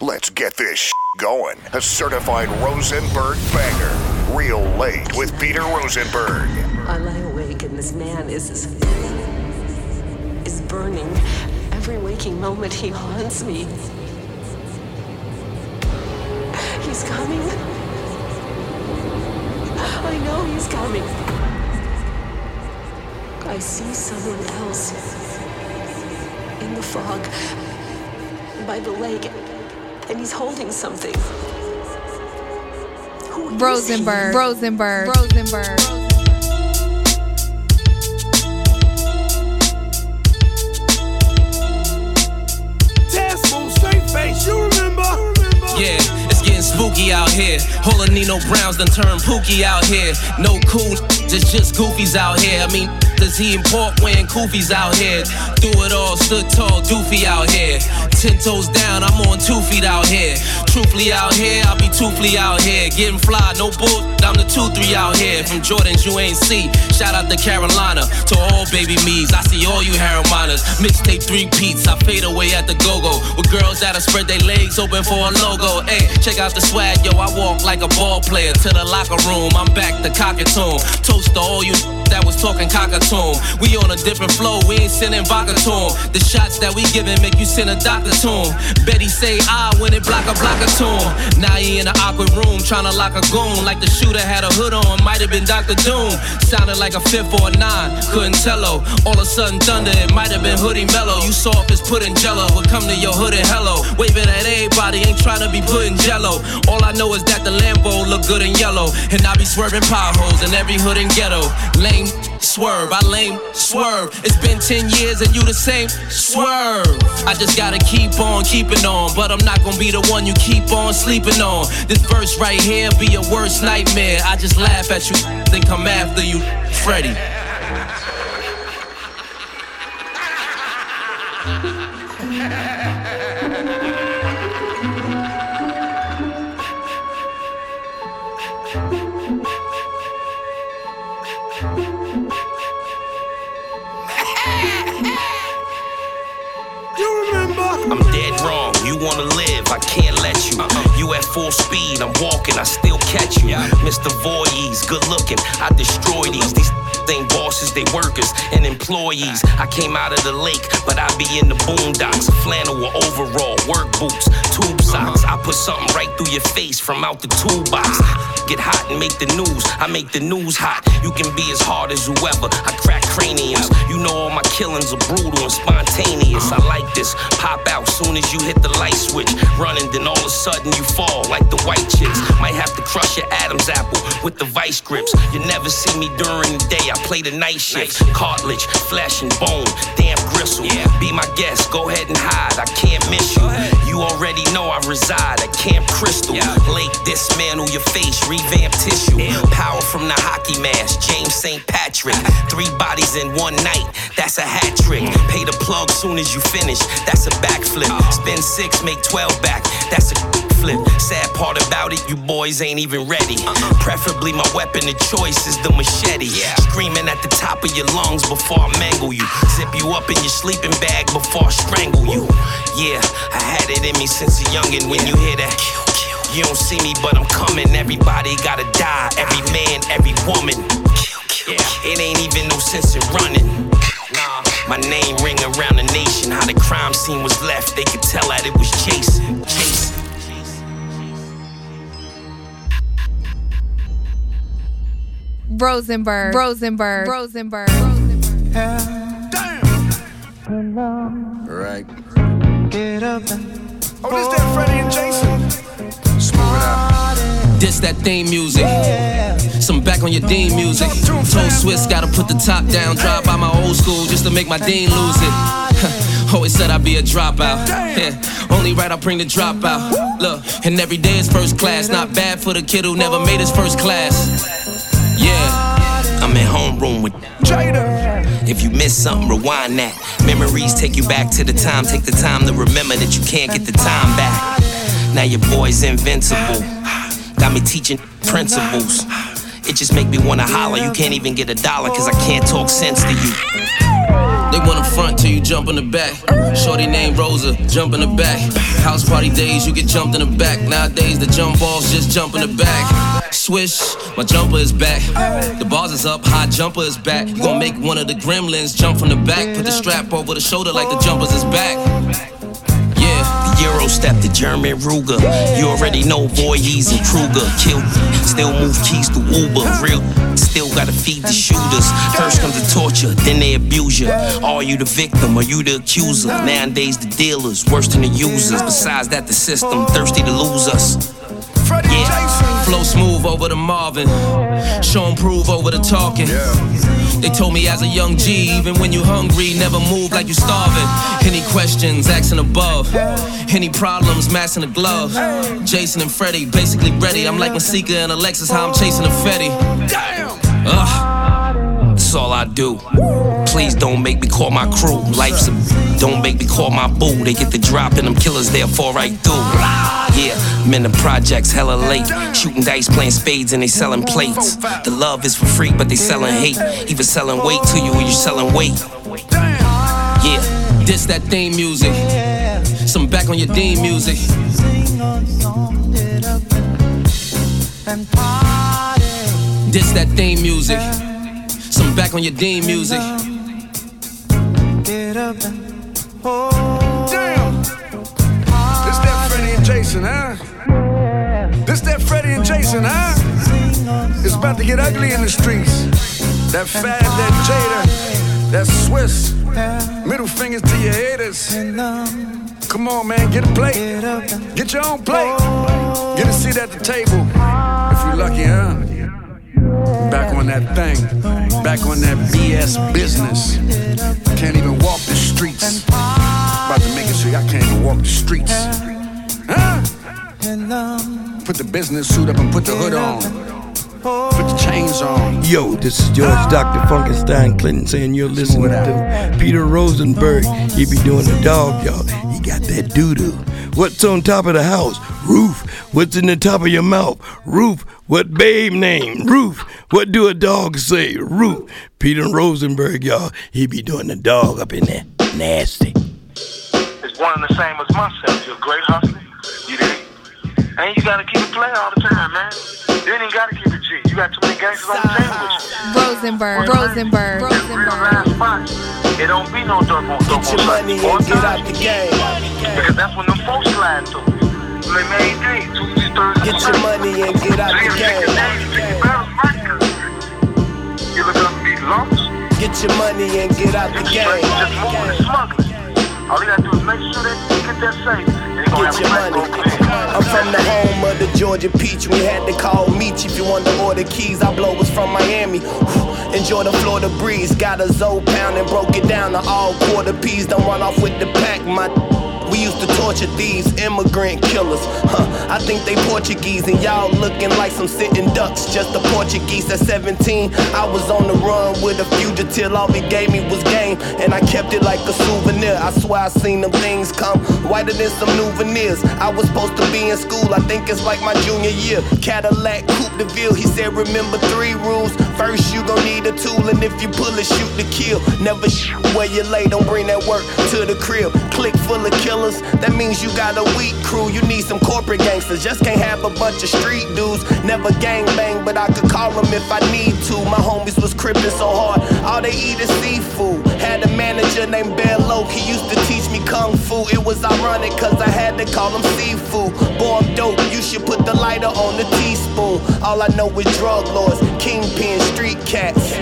Let's get this going. A certified Rosenberg banger. Real late with Peter Rosenberg. I lie awake and this man is is burning. Every waking moment he haunts me. He's coming. I know he's coming. I see someone else in the fog by the lake, and he's holding something. Who is Rosenberg, he? Rosenberg, Rosenberg. Test move, straight face, you remember? Yeah, it's getting spooky out here. Whole Nino Browns done turned pookie out here. No cool, it's just goofies out here. I mean, does he import wearing koofies out here? Do it all, stood tall, doofy out here. Ten toes down, I'm on two feet out here. Truthfully out here, I'll be truthfully out here. Getting fly, no bull, I'm the two, three out here. From Jordans you ain't see. Shout out to Carolina, to all baby me's. I see all you miners. Mixtape three peats, I fade away at the go-go. With girls that'll spread their legs open for a logo. Hey, check out the swag, yo, I walk like a ball player to the locker room. I'm back to cockatoon. Toast to all you that was talking cockatoon. We on a different flow, we ain't sending vodka to 'em. The shots that we giving make you send a doctor to 'em. Betty say I when it block a block a tune. Now he in an awkward room trying to lock a goon. Like the shooter had a hood on, might have been Dr. Doom. Sounded like a fifth or a nine, couldn't tell. All of a sudden thunder, it might have been hoodie mellow. You saw if it's putting jello, would come to your hood and hello. Waving at everybody, ain't trying to be putting jello. All I know is that the Lambo look good in yellow. And I be swerving potholes in every hood and ghetto. Lame swerve, I lame swerve. It's been 10 years and you the same swerve. I just gotta keep on keeping on, but I'm not gonna be the one you keep on sleeping on. This verse right here be your worst nightmare. I just laugh at you, then come after you, Freddy. wanna live, I can't let you. You at full speed, I'm walking, I still catch you. Mr. Voorhees, good looking, I destroy these. These ain't bosses, they workers and employees. I came out of the lake, but I be in the boondocks. Flannel or overall, work boots, tube socks. I put something right through your face from out the toolbox. Get hot and make the news. I make the news hot. You can be as hard as whoever. I crack craniums. You know all my killings are brutal and spontaneous. I like this. Pop out soon as you hit the light switch. Running, then all of a sudden you fall like the white chicks. Might have to crush your Adam's apple with the vice grips. You never see me during the day. I play the night shift. Cartilage, flesh and bone, damn gristle. Be my guest. Go ahead and hide. I can't miss you. You already know I reside at Camp Crystal. Lake, dismantle your face, revamp tissue. Power from the hockey mask, James St. Patrick. Three bodies in one night, that's a hat trick. Pay the plug soon as you finish, that's a backflip. Spin six, make 12 back, that's a flip. Sad part about it, you boys ain't even ready. Preferably, my weapon of choice is the machete. Screaming at the top of your lungs before I mangle you. Zip you up in your sleeping bag before I strangle you. Yeah, I had it in me since a youngin' when you hear that. You don't see me, but I'm coming. Everybody gotta die. Every man, every woman. Yeah, it ain't even no sense in running. Nah, my name ring around the nation. How the crime scene was left, they could tell that it was Jason. Jason. Rosenberg, Rosenberg, Rosenberg. Damn. Right. Get up. Oh, this that Freddy and Jason. This that theme music. Some back on your Dean music. Told Swizz gotta put the top down. Drive by my old school just to make my Dean lose it. Always said I'd be a dropout. Yeah, only right I bring the dropout. Look, and every day is first class. Not bad for the kid who never made his first class. Yeah, I'm in homeroom with Jada. If you miss something, rewind that. Memories take you back to the time. Take the time to remember that you can't get the time back. Now your boy's invincible. Got me teaching principles. It just make me wanna holler. You can't even get a dollar, cause I can't talk sense to you. They wanna front till you jump in the back. Shorty named Rosa, jump in the back. House party days, you get jumped in the back. Nowadays, the jump balls just jump in the back. Swish, my jumper is back. The bars is up, high jumper is back. You gon' make one of the gremlins jump from the back. Put the strap over the shoulder like the jumpers is back. Euro step the German Ruger. You already know Voorhees and Krueger. Kill, still move keys to Uber. Real, still gotta feed the shooters. First comes the torture, then they abuse you. Are you the victim or you the accuser? Nowadays, the dealers worse than the users. Besides that, the system thirsty to lose us. Yeah. Flow smooth over the Marvin. Show and prove over the talking. They told me as a young G, even when you hungry, never move like you starving. Any questions, asking above. Any problems, massing the glove. Jason and Freddy, basically ready. I'm like Masika and Alexis, how I'm chasing a Fetty. Ugh. That's all I do. Please don't make me call my crew. Life's a don't make me call my boo. They get the drop and them killers there fall right through. Yeah, men in projects hella late. Shooting dice, playing spades, and they selling plates. The love is for free, but they selling hate. Even selling weight to you when you're selling weight. Yeah, this that theme music. Some back on your Dean music. This that theme music. Some back on your Dean music. Get up and Damn. Jason, huh? This that Freddy and Jason, huh? It's about to get ugly in the streets. That Fab, that Jada, that Swizz. Middle fingers to your haters. Come on, man, get a plate. Get your own plate. Get a seat at the table. If you're lucky, huh? Back on that thing. Back on that BS business. Can't even walk the streets. About to make it so I can't even walk the streets. Huh? Put the business suit up and put the hood on. Put the chains on. Yo, this is George Dr. Funkenstein Clinton saying you're listening to Peter Rosenberg. He be doing the dog, y'all. He got that doo doo. What's on top of the house? Roof. What's in the top of your mouth? Roof. What babe name? Roof. What do a dog say? Roof. Peter Rosenberg, y'all. He be doing the dog up in there. Nasty. It's one and the same as myself. You're a great hustler. You dig? And you gotta keep it playing all the time, man. You ain't gotta keep it G. You got too many gangsters on the team with you. Rosenberg, Rosenberg, Rosenberg. It don't be no dope on dope Get your money and get out the game. Because that's when them folks slide through. Like, man, day, Tuesday, Thursday, Get your money and get out the game. You look up these lumps. Get your money and get out the game. Just moving and smuggling. All you gotta do is make sure that you get that safe. Get your money. I'm from the home of the Georgia peach. We had to call Meech if you want to order keys. I blow us from Miami. Enjoy the Florida breeze. Got a Zoe pound and broke it down to all quarter peas. Don't run off with the pack, my. We used to torture these immigrant killers. Huh, I think they Portuguese, and y'all looking like some sitting ducks. Just the Portuguese at 17. I was on the run with a fugitive. All he gave me was game, and I kept it like a souvenir. I swear I seen them things come whiter than some new veneers. I was supposed to be in school, I think it's like my junior year. Cadillac Coupe de Ville, he said, remember three rules. First, you gon' need a tool, and if you pull it, shoot to kill. Never shoot where you lay, don't bring that work to the crib. Click full of killers, that means you got a weak crew. You need some corporate gangsters, just can't have a bunch of street dudes. Never gang bang, but I could call them if I need to. My homies was crippin' so hard, all they eat is seafood. Had a manager named Bear Loke, he used to teach me kung fu. It was ironic, cause I had to call him seafood. I'm dope, you should put the lighter on the teaspoon. All I know is drug lords, kingpin, street cats.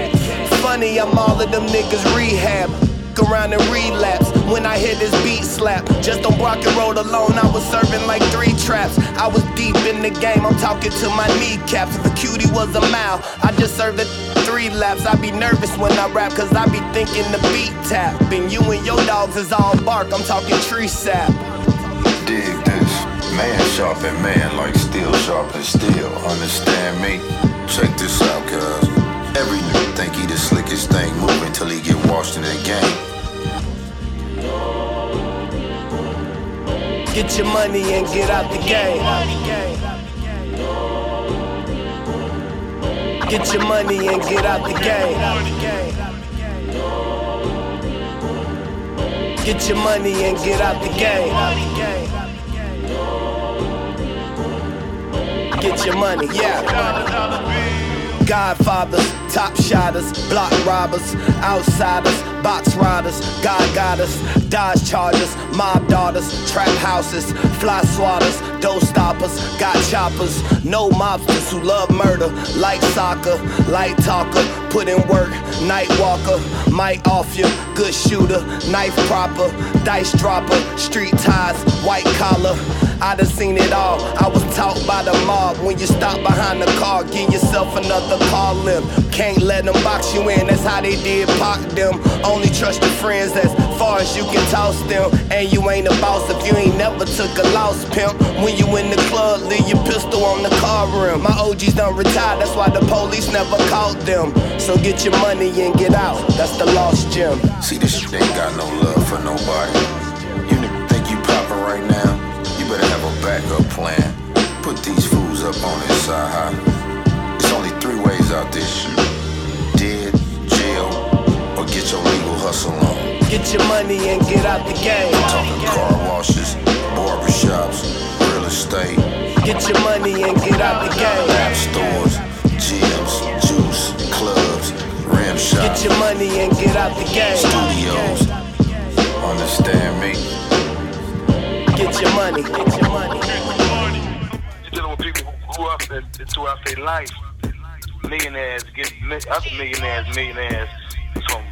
Funny, I'm all of them niggas rehab. Around and relapse when I hear this beat slap. Just on Brock and Road alone, I was serving like three traps. I was deep in the game, I'm talking to my kneecaps. If a cutie was a mile, I just served it three laps. I be nervous when I rap, cause I be thinking the beat tap. And you and your dogs is all bark, I'm talking tree sap. Dig this. Man sharpen man like steel sharpen steel. Understand me? Check this out, cuz. Every nigga think he the slickest thing moving till he get washed in the game. Get your money and get out the game. Get your money and get out the game. Get your money and get out the game. Get your money, yeah. Godfathers, top shotters, block robbers, outsiders, box riders, God us, Dodge Chargers, mob daughters, trap houses, fly swatters, dough stoppers, got choppers, no mobsters who love murder, like soccer, light talker, put in work, night walker, might off you, good shooter, knife proper, dice dropper, street ties, white collar. I done seen it all. I was taught by the mob. When you stop behind the car, give yourself another call limb. Can't let them box you in, that's how they did pop them. Only trust your friends as far as you can toss them. And you ain't a boss if you ain't never took a loss, pimp. When you in the club, leave your pistol on the car rim. My OGs done retired, that's why the police never caught them. So get your money and get out, that's the lost gem. See, this shit ain't got no love for nobody. You think you poppin' right now? You better have a backup plan. Put these fools up on this side. It's only three ways out this shit. Dead, jail, or get your legal hustle on. Get your money and get out the game. I'm talking car washes, barber shops, real estate. Get your money and get out the game. App stores, gyms, juice, clubs, rim shops. Get your money and get out the game. Studios. Understand me? Get your money. Get your money. You're dealing with people grew up and, and throughout their life. Millionaires get other millionaires, millionaires from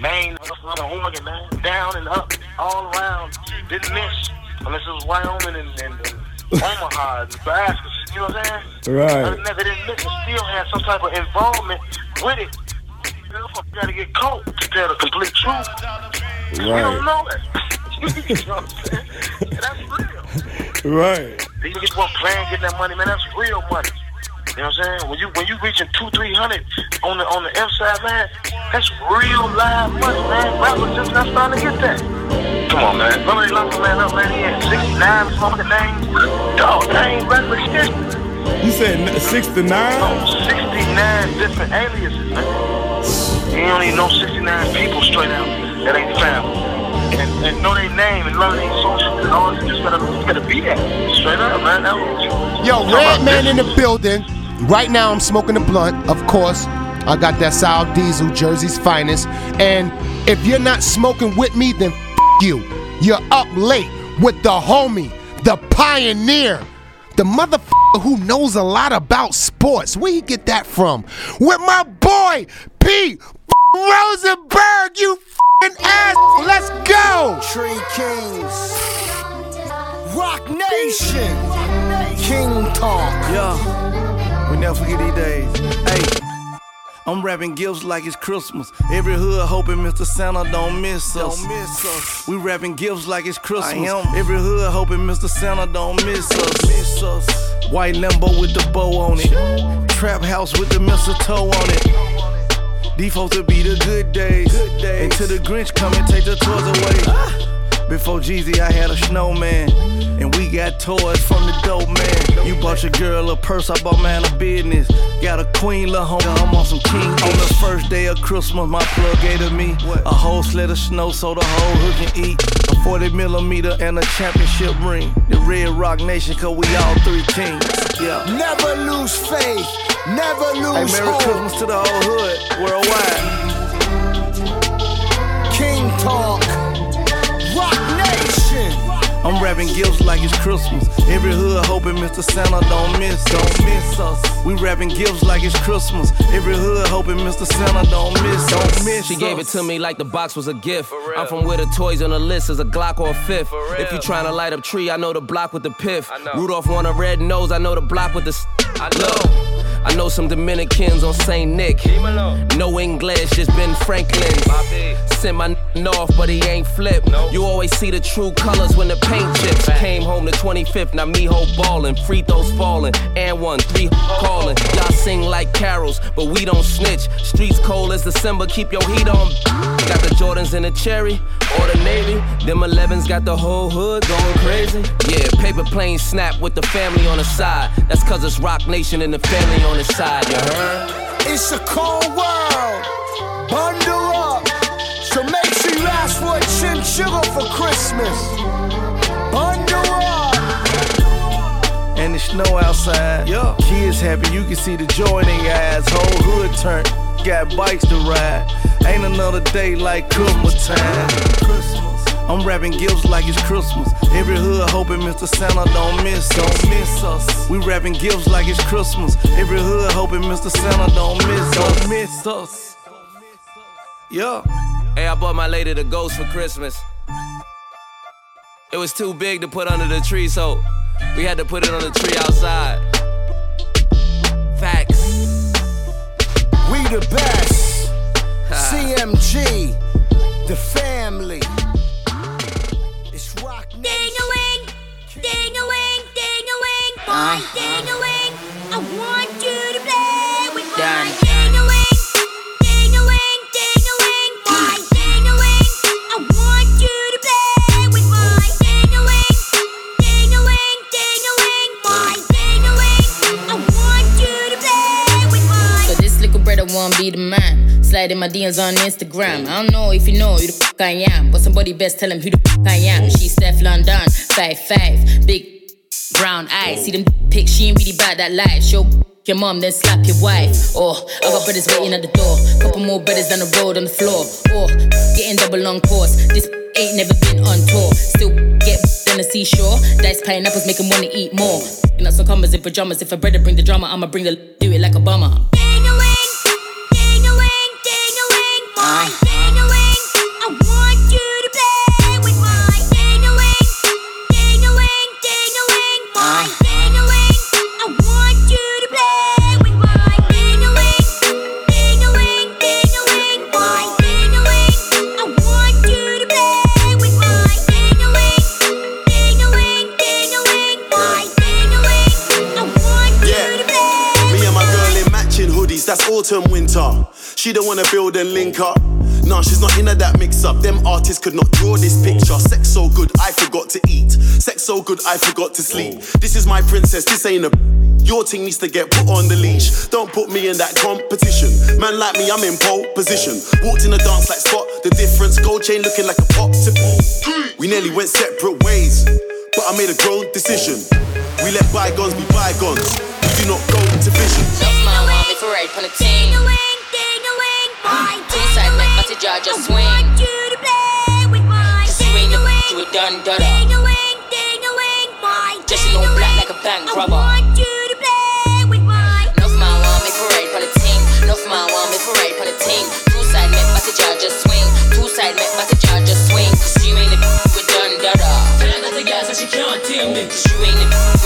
Maine, Oregon, man, down and up, all around. Didn't miss unless it was Wyoming and, and, and Omaha and Nebraska. You know what I'm saying? Right. That, they didn't miss. It still had some type of involvement with it. You gotta get caught to tell the complete truth. Right. We don't know that. you know what I'm saying? And that's real. Right. These niggas want playing, getting that money, man. That's real money. You know what I'm saying? When you when you reaching two, three hundred on the on the M side, man, that's real live money, man. Rappers just not starting to get that. Come on, man. Remember they locked the man up, man. He had 69 some of the names. Dog, that ain't regular shit. You said 69? No, 69 different aliases, man. You don't even know 69 people straight out that ain't family. And, and know their name and learn their social and all this. You just gotta, you gotta be that. Straight up, man. That was, Yo, Redman in the building. Right now, I'm smoking a blunt, of course. I got that Sour Diesel, Jersey's finest. And if you're not smoking with me, then f- you. You're up late with the homie, the pioneer, the motherfucker who knows a lot about sports. Where you get that from? With my boy, Pete f- Rosenberg, you f***ing ass. Let's go. Tree Kings. Rock Nation. King Talk. Yeah, we never forget these days. Hey. I'm wrapping gifts like it's Christmas. Every hood hoping Mr. Santa don't miss us. Don't miss us. We wrapping gifts like it's Christmas. Every hood hoping Mr. Santa don't miss us. Miss us. White Lambo with the bow on it. Trap house with the mistletoe on it. These folks will be the good days. Good days. Until the Grinch come and take the toys away. Before Jeezy, I had a snowman. And we got toys from the dope man. You bought your girl a purse, I bought mine a business. Got a queen, lil' homie, I'm on some king. On the first day of Christmas, my plug gave to me a whole sled of snow so the whole hood can eat. A 40 millimeter and a championship ring. The Red Rock Nation, cause we all three kings. Yeah. Never lose faith. Never lose Hey, Merry hope. Christmas to the whole hood, worldwide. King Talk. Rock Nation. I'm wrapping gifts like it's Christmas. Every hood hoping Mr. Santa don't miss, don't miss us. We wrapping gifts like it's Christmas. Every hood hoping Mr. Santa don't miss, don't miss She gave it to me like the box was a gift. I'm from where the toys on the list is a Glock or a fifth. If you trying to light up tree, I know the block with the piff. Rudolph want a red nose, I know the block with the. s- Look, I know some Dominicans on St. Nick. No English, just Ben Franklin. Sent my n- off, but he ain't flip. You always see the true colors when the paint chips. Came home the 25th, now me ho ballin'. Free throws falling, and one, three calling. Y'all sing like carols, but we don't snitch. Streets cold as December, keep your heat on. Got the Jordans in the cherry, or the Navy. Them 11s got the whole hood going crazy. Yeah, paper plane snap with the family on the side. That's cause it's Rock Nation and the family on the side, you heard? It's a cold world. Bundle up. So make sure you ask for a chinchilla for Christmas. Bundle up. And it's snow outside. Yeah. Kids happy, you can see the joy in their eyes. Whole hood turned, got bikes to ride. Ain't another day like Christmas time. Christmas. I'm rapping gifts like it's Christmas. Every hood hoping Mr. Santa don't miss, don't miss us. We rapping gifts like it's Christmas. Every hood hoping Mr. Santa don't miss, don't miss us. Yeah. Hey, I bought my lady the ghost for Christmas. It was too big to put under the tree, so we had to put it on the tree outside. Facts. We the best. CMG, the family. Uh-huh. ding-a-ling, ding-a-ling. I want you to play with my ding-a-ling, ding-a-ling, ding-a-ling, boy, ding-a-ling. I want you to play with my ding-a-ling, ding-a-ling, ding-a-ling, boy, ding-a-ling. I want you to play with my So this little brother won't be the man. Slide in my DMs on Instagram. I don't know if you know who the fuck I am, but somebody best tell him who the fuck I am. She's Steph London, five five, big brown eyes. See them pics, she ain't really bad that life. Show your mom, then slap your wife. Oh, I got brothers waiting at the door. Couple more brothers down the road on the floor. Oh, getting double on course. This ain't never been on tour. Still get on the seashore. Dice pineapples make him wanna eat more. You know, some commas in pajamas. If a brother bring the drama, I'ma bring the do it like Obama. Ding-a-ling, ding-a-ling, boy, ding-a-ling. She don't wanna build and link up. Nah, she's not into that mix up. Them artists could not draw this picture. Sex so good, I forgot to eat. Sex so good, I forgot to sleep. This is my princess, this ain't a. Your team needs to get put on the leash. Don't put me in that competition. Man like me, I'm in pole position. Walked in the dance like spot the difference. Gold chain looking like a pop We nearly went separate ways, but I made a grown decision. We let bygones be bygones. We do not go to vision. Love my a. Two side make my jaw just swing. Just swing the to a done dada. Just you know black like a bank robber. Enough my mom if I ride on a team. Enough my mom if I ride on a team. Two side make my jaw just swing. Two side make my jaw just swing. Cause you ain't the with done dada. Tell her that the gas and she can't tame me. Cause you ain't the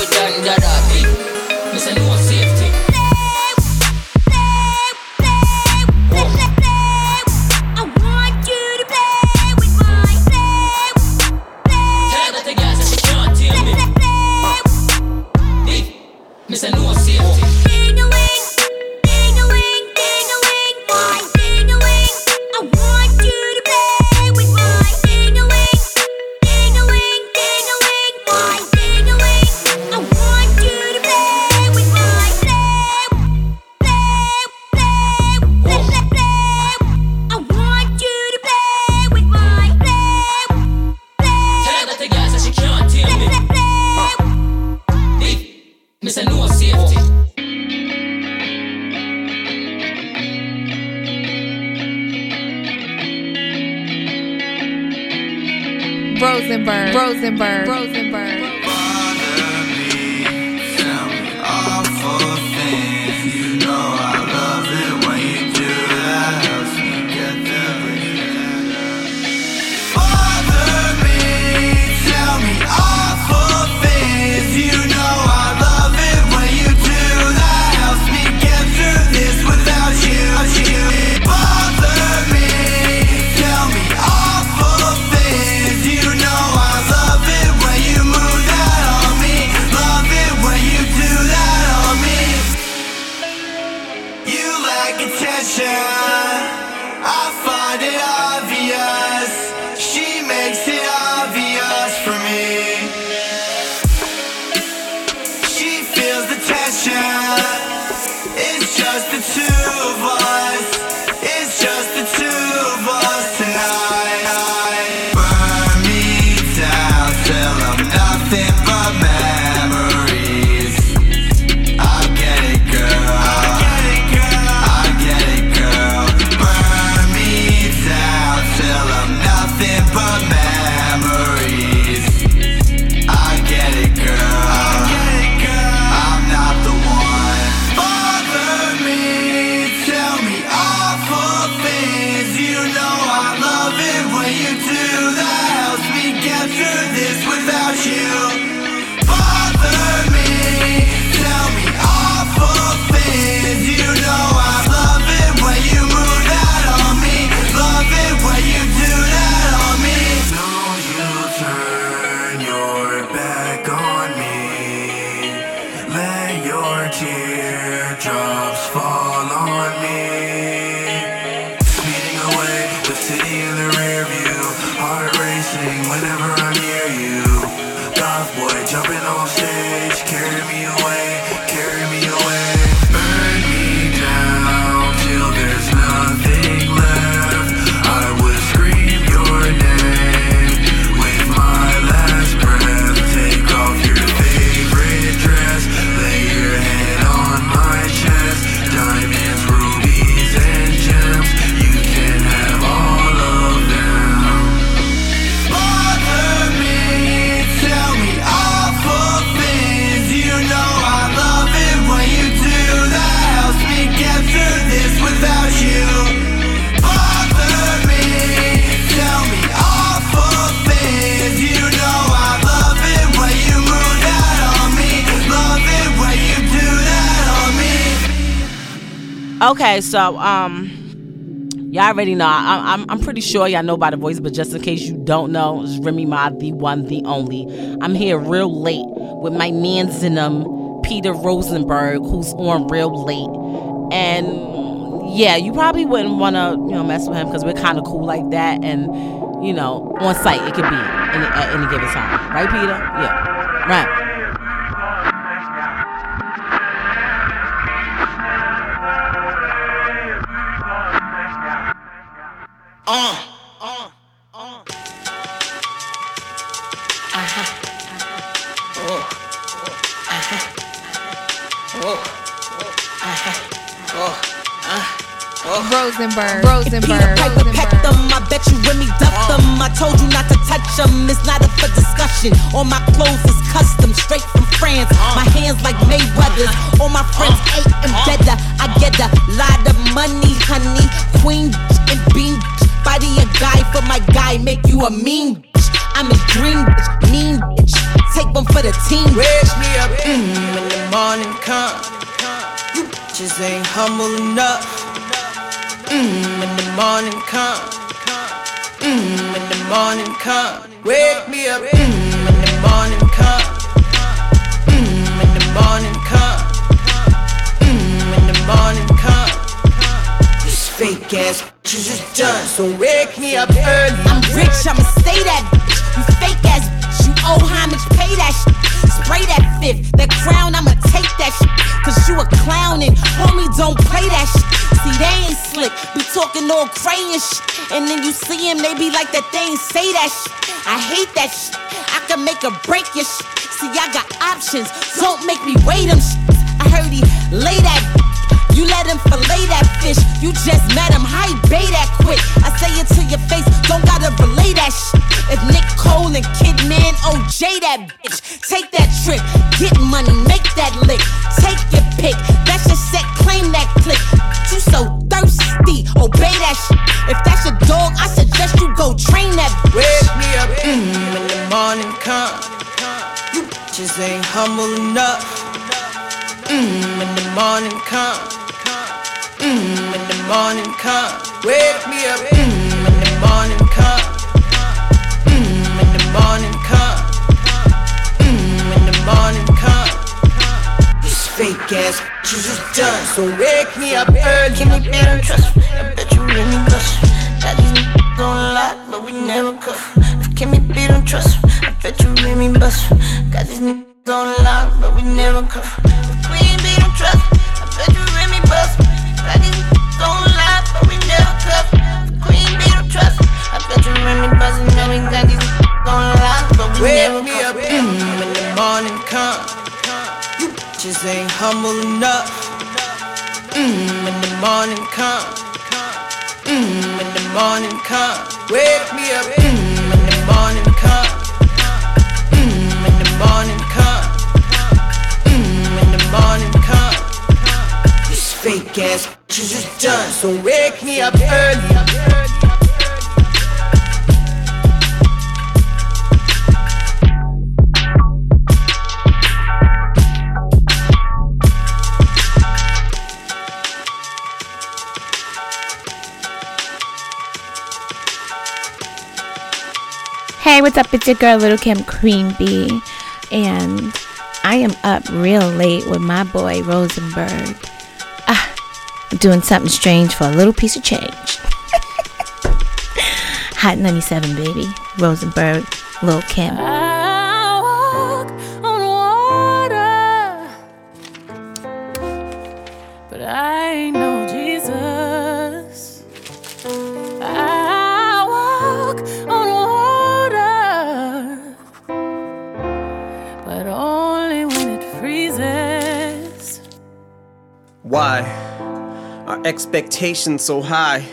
Rosenberg. Rosenberg. Rosenberg. Okay, so um, y'all already know. I, I'm I'm pretty sure y'all know by the voice, but just in case you don't know, it's Remy Ma, the one, the only. I'm here real late with my man's in them, Peter Rosenberg, who's on real late, and yeah, you probably wouldn't want to you know mess with him because we're kind of cool like that, and you know on site it could be any, at any given time, right, Peter? Yeah, right. Rosenberg. If Rosenberg. Peter Piper pecked them, I bet you Remy ducked oh. them. I told you not to touch them, it's not up for discussion. All my clothes is custom, straight from France. Uh. My hands like Mayweather's. All my friends ate and better. I get a lot of money, honey. Queen and bean. Body a guy for my guy, make you a mean bitch. I'm a dream bitch, mean bitch. Take one for the team. Wake me up mm, when the morning come. You bitches ain't humble enough. Mm, when the morning come. Mm, when the morning come. Wake me up mm, when the morning come. Mm, when the morning come. Mm, when the morning come. This fake ass bitches is done, so wake me up early. I'm rich, I'ma stay that bitch. You fake ass bitch, you owe homage, pay that shit. Spray that fifth, that crown, I'ma take that shit. Cause you a clown and homie don't play that shit. See, they ain't slick, be talking all crayon shit. And then you see them, they be like that, they ain't say that shit. I hate that shit. I can make or break your shit. See, I got options, don't make me weigh them shit. I heard he lay that you let him fillet that fish. You just met him. How he bay that quick? I say it to your face. Don't gotta relay that shit. If Nick Cole and Kidman OJ that bitch, take that trick. Get money, make that lick. Take your pick. That's your set. Claim that click. You so thirsty. Obey that shit. If that's your dog, I suggest you go train that bitch. Wake me up mm, when the morning come. You bitches ain't humble enough. Mm, when the morning come. Mm, when the morning come. Wake me up mm, when the morning come. Mm, when the morning come. Mm, when the morning come. This fake ass bitches is done, so wake me up early. Give me better trust. I bet you really bust. Got these niggas on lock, but we never cuff. If Kimmy B don't trust, I bet you really bust. Got these niggas on lock, but we never cuff. If Queen B don't trust, I bet you I bet you really bust. And now we got these on lock, but we Wake never me up mm, when the morning come. You bitches ain't humble enough. Mm, when the morning come. Mm, when the morning come. Wake me up mm, when the morning come. Mm, when the morning come. Mm, when the morning come. This fake ass bitches is done, so wake me up early. Hey, what's up? It's your girl, Lil' Kim Queen Bee, and I am up real late with my boy Rosenberg. Ah, I'm doing something strange for a little piece of change. Hot 97, baby. Rosenberg, Lil' Kim. Why are expectations so high?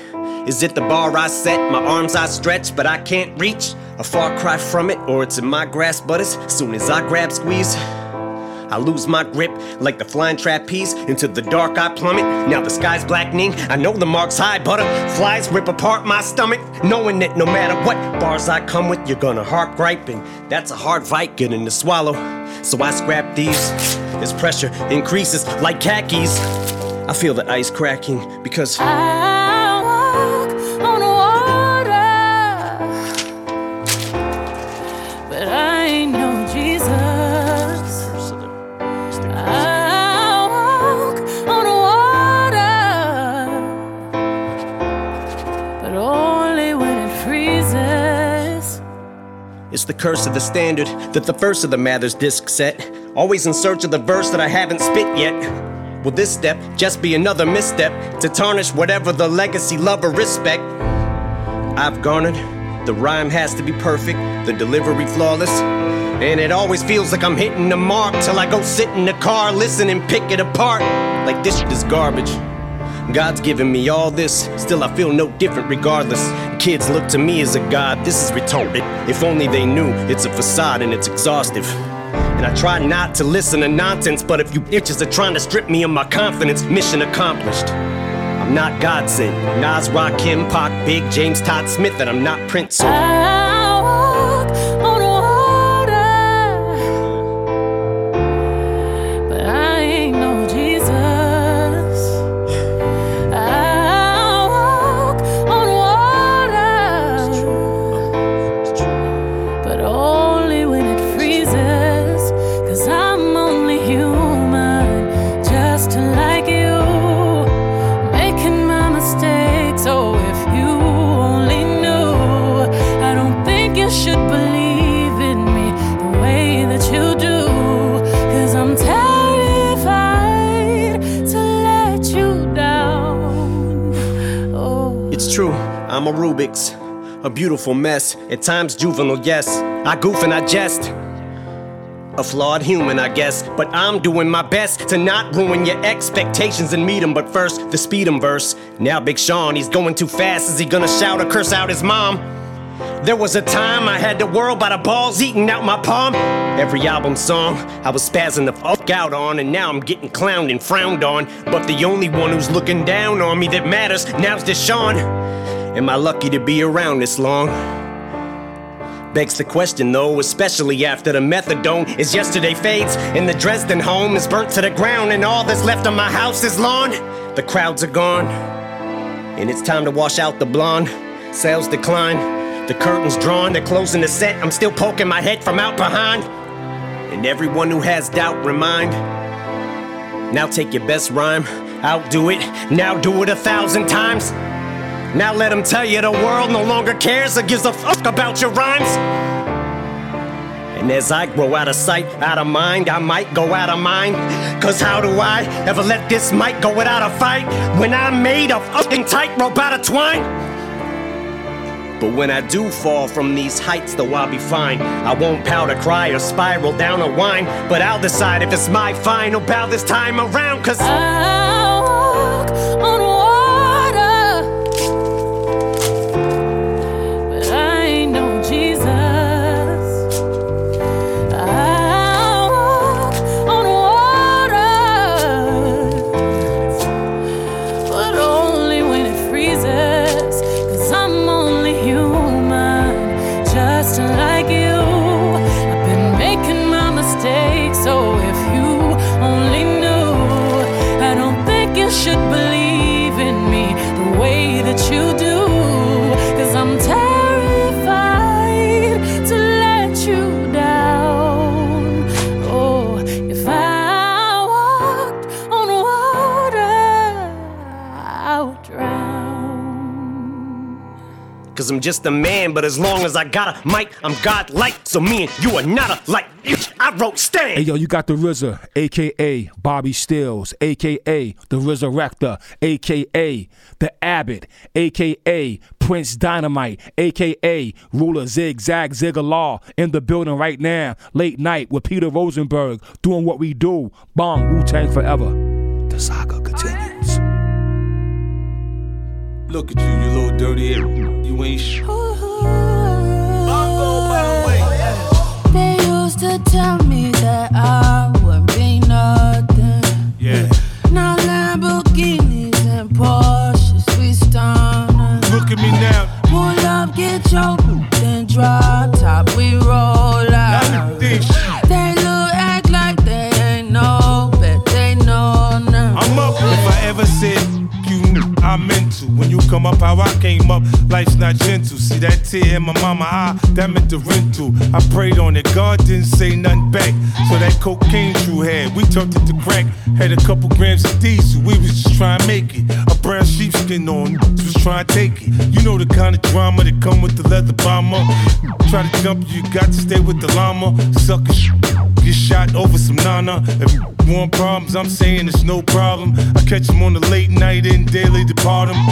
Is it the bar I set, my arms I stretch, but I can't reach? A far cry from it, or it's in my grasp, but as soon as I grab squeeze, I lose my grip like the flying trapeze. Into the dark I plummet. Now the sky's blackening. I know the mark's high. Butterflies rip apart my stomach. Knowing that no matter what bars I come with, you're gonna heart gripe. And that's a hard fight getting to swallow. So I scrap these. This pressure increases like khakis. I feel the ice cracking because. I curse of the standard that the first of the Mathers disc set. Always in search of the verse that I haven't spit yet. Will this step just be another misstep to tarnish whatever the legacy, love, or respect I've garnered? The rhyme has to be perfect, the delivery flawless. And it always feels like I'm hitting the mark till I go sit in the car, listen and pick it apart. Like this shit is garbage. God's given me all this, still I feel no different regardless. Kids look to me as a god, this is retarded. If only they knew it's a facade and it's exhaustive. And I try not to listen to nonsense, but if you bitches are trying to strip me of my confidence, mission accomplished. I'm not God sent. Nas, Rakim, Pac, Big, James, Todd Smith, and I'm not Prince. So A beautiful mess, at times juvenile, yes. I goof and I jest. A flawed human, I guess, but I'm doing my best to not ruin your expectations and meet 'em. But first, the speed 'em verse. Now, Big Sean, he's going too fast. Is he gonna shout or curse out his mom? There was a time I had the world by the balls eating out my palm. Every album song I was spazzing the fuck out on, and now I'm getting clowned and frowned on. But the only one who's looking down on me that matters now's Deshaun. Am I lucky to be around this long? Begs the question though, especially after the methadone is yesterday fades and the Dresden home is burnt to the ground and all that's left of my house is lawn. The crowds are gone and it's time to wash out the blonde. Sales decline, the curtains drawn, they're closing the set. I'm still poking my head from out behind. And everyone who has doubt, remind. Now take your best rhyme, outdo it, now do it a thousand times. Now let them tell you the world no longer cares or gives a fuck about your rhymes. And as I grow out of sight, out of mind, I might go out of mind. Cause how do I ever let this mic go without a fight when I'm made of fucking tightrope out of twine? But when I do fall from these heights, though I'll be fine. I won't pout or cry or spiral down a whine, but I'll decide if it's my final bow this time around. Cause I cause I'm just a man. But as long as I got a mic, I'm godlike. So me and you are not alike. I wrote Stan. Hey yo, you got the RZA, aka Bobby Steels, aka the Resurrector, aka the Abbot, aka Prince Dynamite, aka Ruler Zigzag Zigalaw in the building right now. Late night with Peter Rosenberg doing what we do. Bong Wu Tang forever. The saga continues. Look at you, you little dirty ass. You ain't sh- They used to tell me that I would be nothing. Yeah. Now Lamborghinis and Porsches, we stunning. Look at me now. Pull up, get your then drop When you come up how I came up, life's not gentle. See that tear in my mama eye, that meant the rental. I prayed on it, God didn't say nothing back. So that cocaine you had, we turned it to crack. Had a couple grams of diesel, we was just trying to make it. A brown sheepskin on, was trying to take it. You know the kind of drama that come with the leather bomber. Try to jump, you got to stay with the llama. Sucker Get shot over some nana. If you want problems, I'm saying it's no problem. I catch them on the late night and daily depart 'em.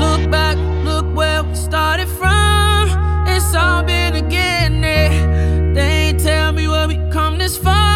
Look back, look where we started from. It's all been a beginning. They ain't tell me where we come this far.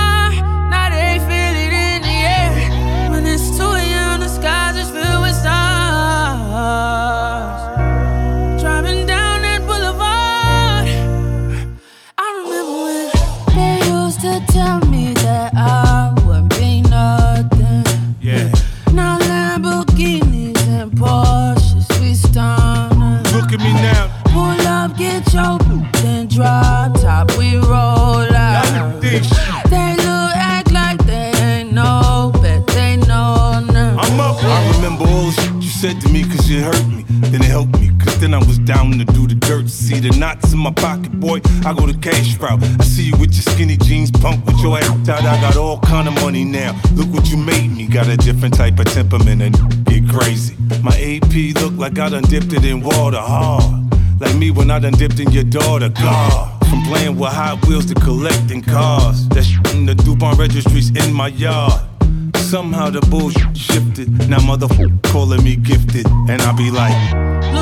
The knots in my pocket, boy. I go the cash route. I see you with your skinny jeans, punk with your ass out. I got all kind of money now. Look what you made me. Got a different type of temperament and get crazy. My AP look like I done dipped it in water hard. Like me when I done dipped in your daughter, God. From playing with Hot Wheels to collecting cars. That shit in the DuPont registries in my yard. Somehow the bullshit shifted. Now motherfucker calling me gifted. And I be like,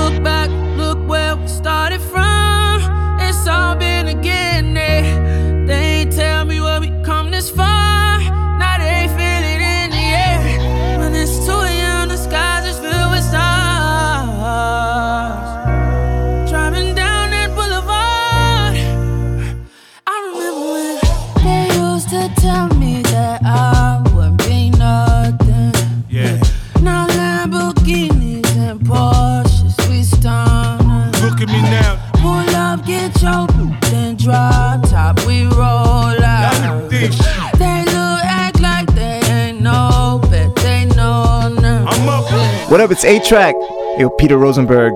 What up? It's A-Trak. Yo, Peter Rosenberg.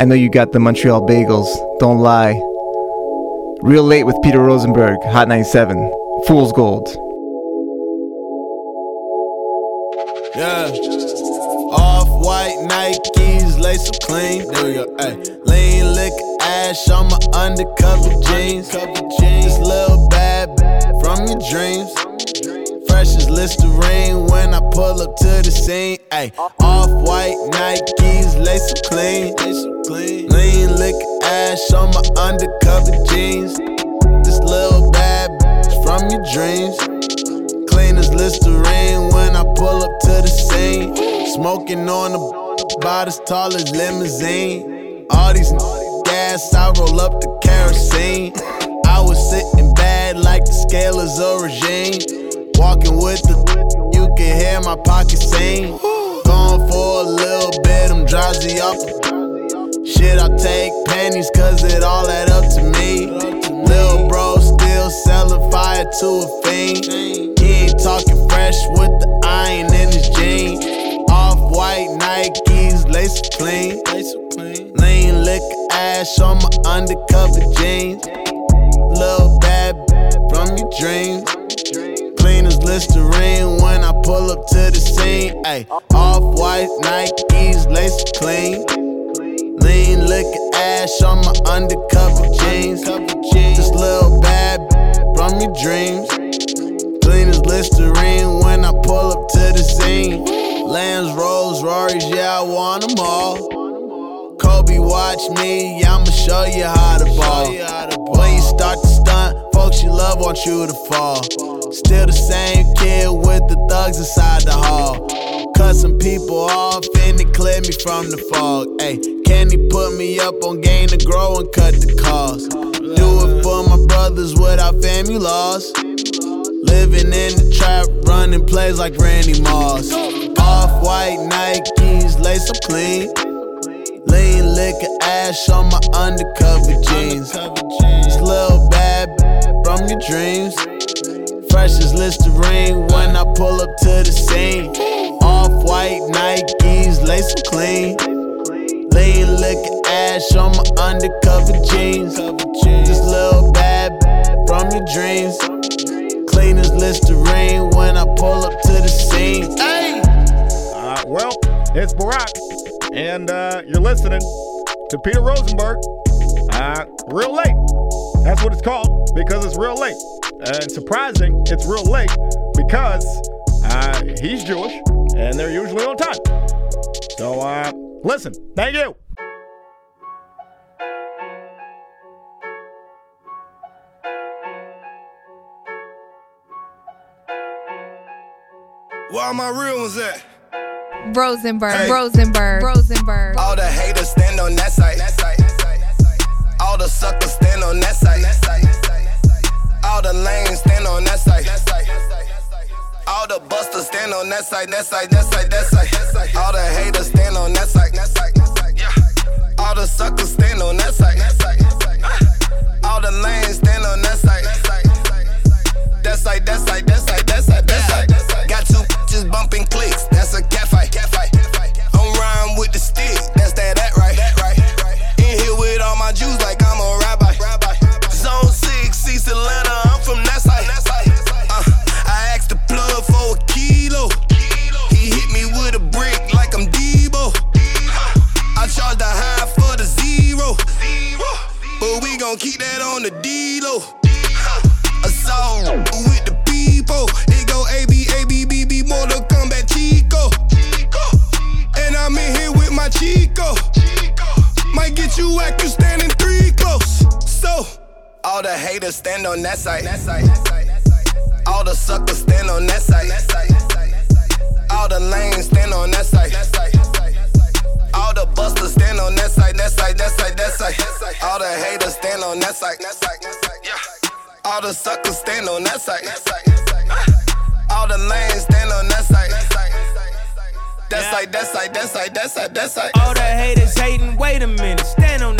I know you got the Montreal bagels. Don't lie. Real late with Peter Rosenberg. Hot 97. Fool's Gold. Yeah. Off white Nikes, lace up clean. There we go. Ay. Lean liquor ash on my undercover jeans. This little bad from your dreams. As Listerine when I pull up to the scene. Ay. Off white Nikes, lace up clean. Lean liquor ash on my undercover jeans. This little bad bitch from your dreams. Clean as Listerine when I pull up to the scene. Smoking on the about as tall as limousine. All these gas, I roll up the kerosene. I was sitting bad like the scale is a regime. Walking with the, you can hear my pocket sing. Going for a little bit, I'm drowsy off. Shit, I take pennies cause it all add up to me. Lil' bro still selling fire to a fiend. He ain't talking fresh with the iron in his jeans. Off white Nikes, lace clean. Lean liquor ash on my undercover jeans. Lil' bad from your dreams. Listerine when I pull up to the Ay, off white Nikes, lace clean. Lean liquor ash on my undercover jeans. This little bad from your dreams. Clean as Listerine when I pull up to the scene. Lambs, Rolls, Rory's, yeah, I want them all. Kobe, watch me, I'ma show you how to ball. When you start to stunt, folks you love want you to fall. Still the same kid with the thugs inside the hall. Cut some people off and it cleared me from the fog. Hey, can he put me up on gain to grow and cut the cost? Do it for my brothers without family loss. Living in the trap, running plays like Randy Moss. Off white Nikes, lace up clean. Lean liquor ash on my undercover jeans. This little bad from your dreams. Fresh as Listerine when I pull up to the scene. Off white Nikes, lace them clean. Lean liquor ash on my undercover jeans. This little bad from your dreams. Clean as Listerine when I pull up to the scene. Hey! Uh, well, it's Barack, and uh, you're listening to Peter Rosenberg. Uh, real late. That's what it's called because it's real late. And surprising, it's real late because uh, he's Jewish and they're usually on time. So, uh, listen, thank you. Where are my real ones at? Rosenberg, Hey. Rosenberg, Rosenberg. All the haters stand on that side. All the suckers the busters stand on that side, that side, that side, that side. All the haters stand on that side. That side. All the suckers stand on that side. All the lanes stand on that side. That side, that side, that side, that side, that side. Got two bitches bumping clicks. That's a cat fight. I'm riding with the stick. That's that haters stand on that side. All the suckers stand on that side. All the lanes stand on that side. All the busters stand on that side, that side, that side, that side. All the haters stand on that side. All the suckers stand on that side. All the lanes stand on that side. That side, that side, that side, that side, that side. All the haters hating, wait a minute, stand on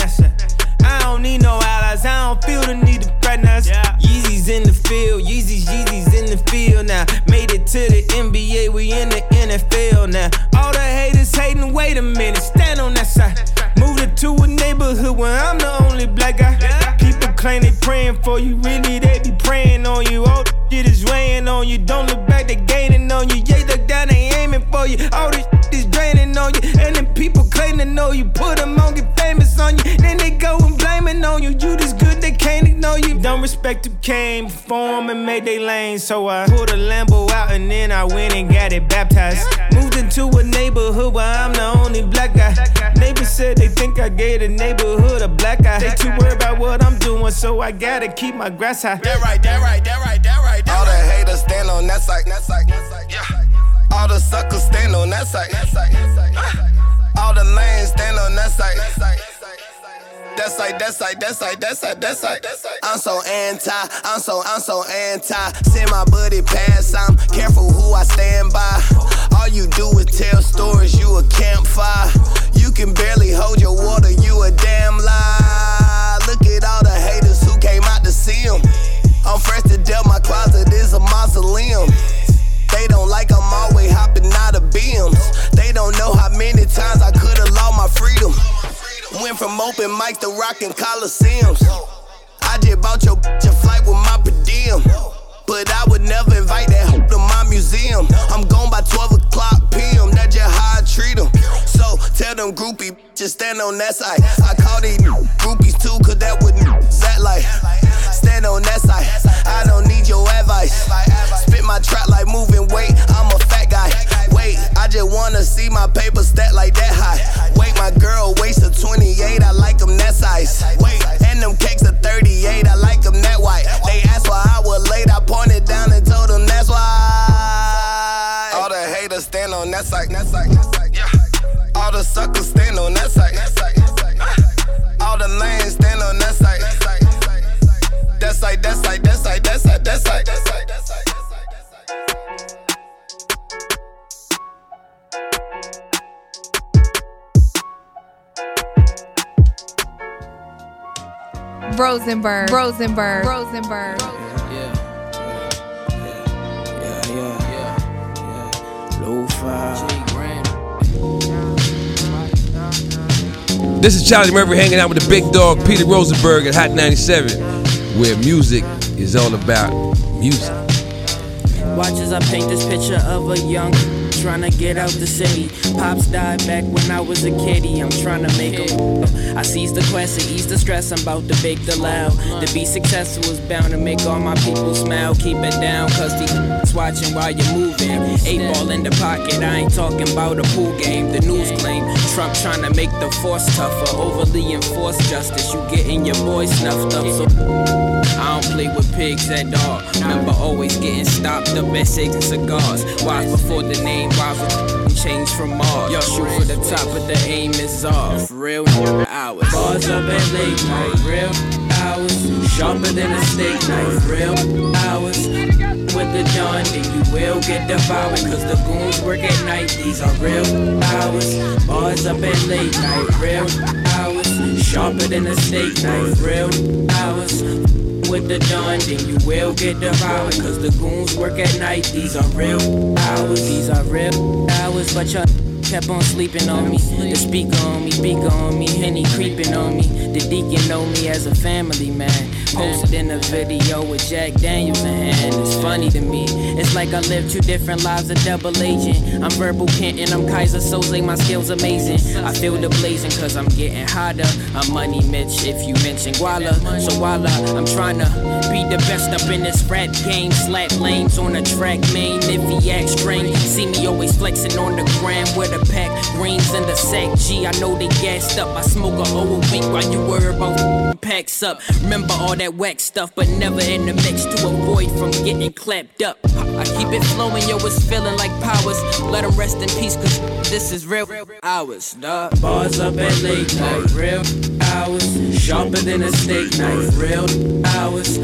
don't need no allies, I don't feel the need to fraternize. Yeezys in the field, Yeezys, Yeezys in the field now. Made it to the NBA, we in the NFL now. All the haters hating, wait a minute, stand on that side. Moved it to a neighborhood where I'm the only black guy. People claim they praying for you, really they be praying on you. All the shit is weighing on you, don't look back, they gaining on you. Yeah, look down, they aiming for you. All this shit is draining on you, and then people claim to know you. Put them on, get famous on you, then they go and blaming on you. You just good, they can't ignore you. Don't respect who came before 'em and made they lane, so I pulled a Lambo out and then I went and got it baptized. Moved into a neighborhood where I'm the only black guy. Neighbors said they think I gave the neighborhood a black eye. They too worried about what I'm doing, so I gotta keep my grass high. That right, that right, that right, that right. All the haters stand on that side, that side, that side. Yeah. All the suckers stand on that side, that side. Uh, All the lanes stand on that side. That side, that side, that side, that side, that side. I'm so anti, I'm so, I'm so anti. Send my buddy past, I'm careful who I stand by. All you do is tell stories, you a campfire. Open mics rockin' coliseums. I just bought your bitch a flight with my per diem. But I would never invite that to my museum. I'm gone by 12 o'clock p.m. That's just how I treat 'em. So tell them groupie just stand on that side. I call these groupies too, cause that would that like. Stand on that side. I don't need your advice. Spit my trap like moving weight. I'm. Wait, I just wanna see my paper stack like that high. Wait, my girl waist a 28. I like them that size. Wait, and them cakes a 38. I like them that white. They asked why I was late. I pointed down and told them that's why. All the haters stand on that side. That side. Yeah. All the suckers stand on that side. All the lanes stand on that side. That side, that side, that side, that side, that side, that side, Rosenberg. Rosenberg. Rosenberg. Yeah. Yeah. Yeah. Yeah. Yeah. Yeah. Lo-fi. This is Charlie Murphy hanging out with the big dog Peter Rosenberg at Hot 97, where music is all about music. Watch as I paint this picture of a young trying to get out the city. Pops died back when I was a kiddie. I'm trying to make him. I seize the quest to ease the stress. I'm about to bake the loud. To be successful is bound to make all my people smile. Keep it down, cause the watching while you're moving. Eight ball in the pocket. I ain't talking about a pool game. The news claim Trump trying to make the force tougher. Overly enforced justice. You getting your boy snuffed up. So I don't play with pigs at all. Remember always getting stopped up at and cigars. Watch before the name rises change from Mars. Y'all shoot for the top, but the aim is off. Real hours. Bars up at late night. Real hours. Sharper than a steak knife. Real hours. With the dawn, then you will get devoured. Cause the goons work at night. These are real hours. Bars up at late night. Real hours. Sharper than a steak knife. Real hours with the dawn, then you will get devoured. Cause the goons work at night. These are real hours, but y'all kept on sleeping on me. The speaker on me, speaker on me, Henny creeping on me. The deacon know me as a family man. Posted in a video with Jack Daniels in hand. It's funny to me. It's like I live two different lives, a double agent. I'm Verbal Kint and I'm Keyser Soze, my skills amazing. I feel the blazing cause I'm getting hotter. I'm Money Mitch if you mention Guala. So Walla, I'm trying to be the best up in this rap game. Slap lanes on the track, main. If he acts strange, see me always flexing on the gram with a pack. Greens in the sack, G. I know they gassed up. I smoke a whole week while you worry about packs up. Remember all that wax stuff, but never in the mix to avoid from getting clapped up. I keep it flowing, yo, it's feeling like powers. Let them rest in peace, cause this is real hours, dog. Bars up at late night, real hours. Sharper than a steak knife, real hours.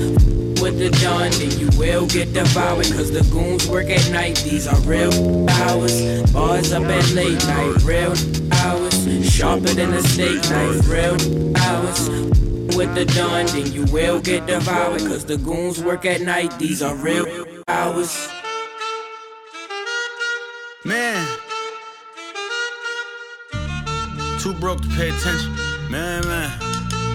With the dawn, then you will get devoured. Cause the goons work at night, these are real hours. Bars up at late night, real hours. Sharper than a steak knife, real hours with the dawn, then you will get devoured. Cause the goons work at night, these are real hours. Man. Too broke to pay attention. Man, man.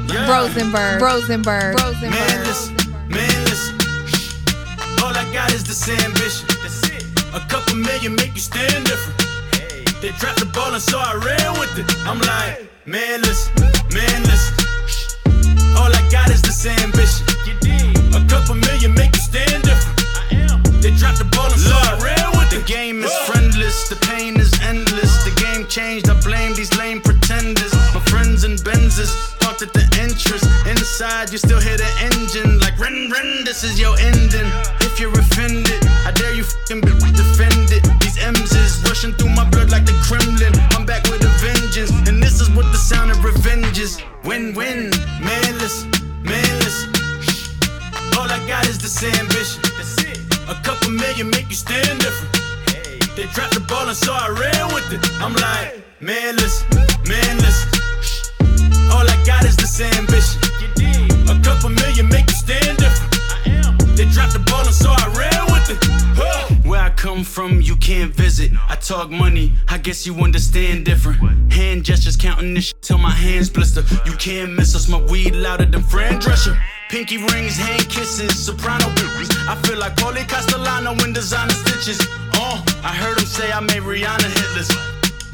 Yeah. Rosenberg. Rosenberg. Man, Rosenberg. listen. Man, listen. All I got is this ambition. A couple million make you stand different. They dropped the ball and so I ran with it. I'm like, man, listen. Man, listen. All I got is this ambition. A couple million make you stand different. They dropped the ball and so I ran with it. The game is friendless, the pain is endless. The game changed, I blame these lame pretenders. My friends and Benzes parked at the entrance. Inside, you still hear the engine. Like, ren, ren, this is your ending. If you're offended, I dare you fucking be defended. M's is rushing through my blood like the Kremlin. I'm back with a vengeance, and this is what the sound of revenge is. Win win, man, listen, man, listen. All I got is this ambition. A couple million make you stand different. They dropped the ball and so I ran with it. I'm like, man, listen, man, listen. All I got is this ambition. A couple million make you stand different. They dropped the ball and so I ran with it. Where I come from, you can't visit. I talk money, I guess you understand different. Hand gestures counting this shit till my hands blister. You can't miss us, my weed louder than Fran Drescher. Pinky rings, hand kisses, soprano bitches. I feel like Paulie Castellano in designer stitches. Oh, I heard him say I made Rihanna hitless.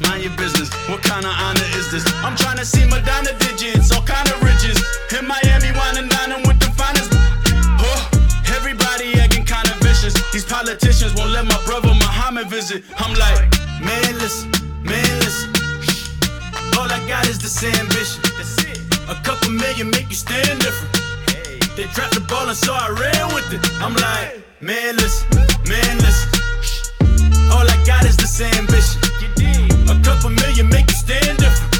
Mind your business. What kind of honor is this? I'm trying to see Madonna digits, all kind of riches. In Miami, wine and dining with the finest. Everybody acting kind of vicious. These politicians won't let my brother Muhammad visit. I'm like, man, listen, man, listen. All I got is this ambition. A couple million make you stand different. They dropped the ball and so I ran with it. I'm like, man, listen, man, listen. All I got is this ambition. A couple million make you stand different.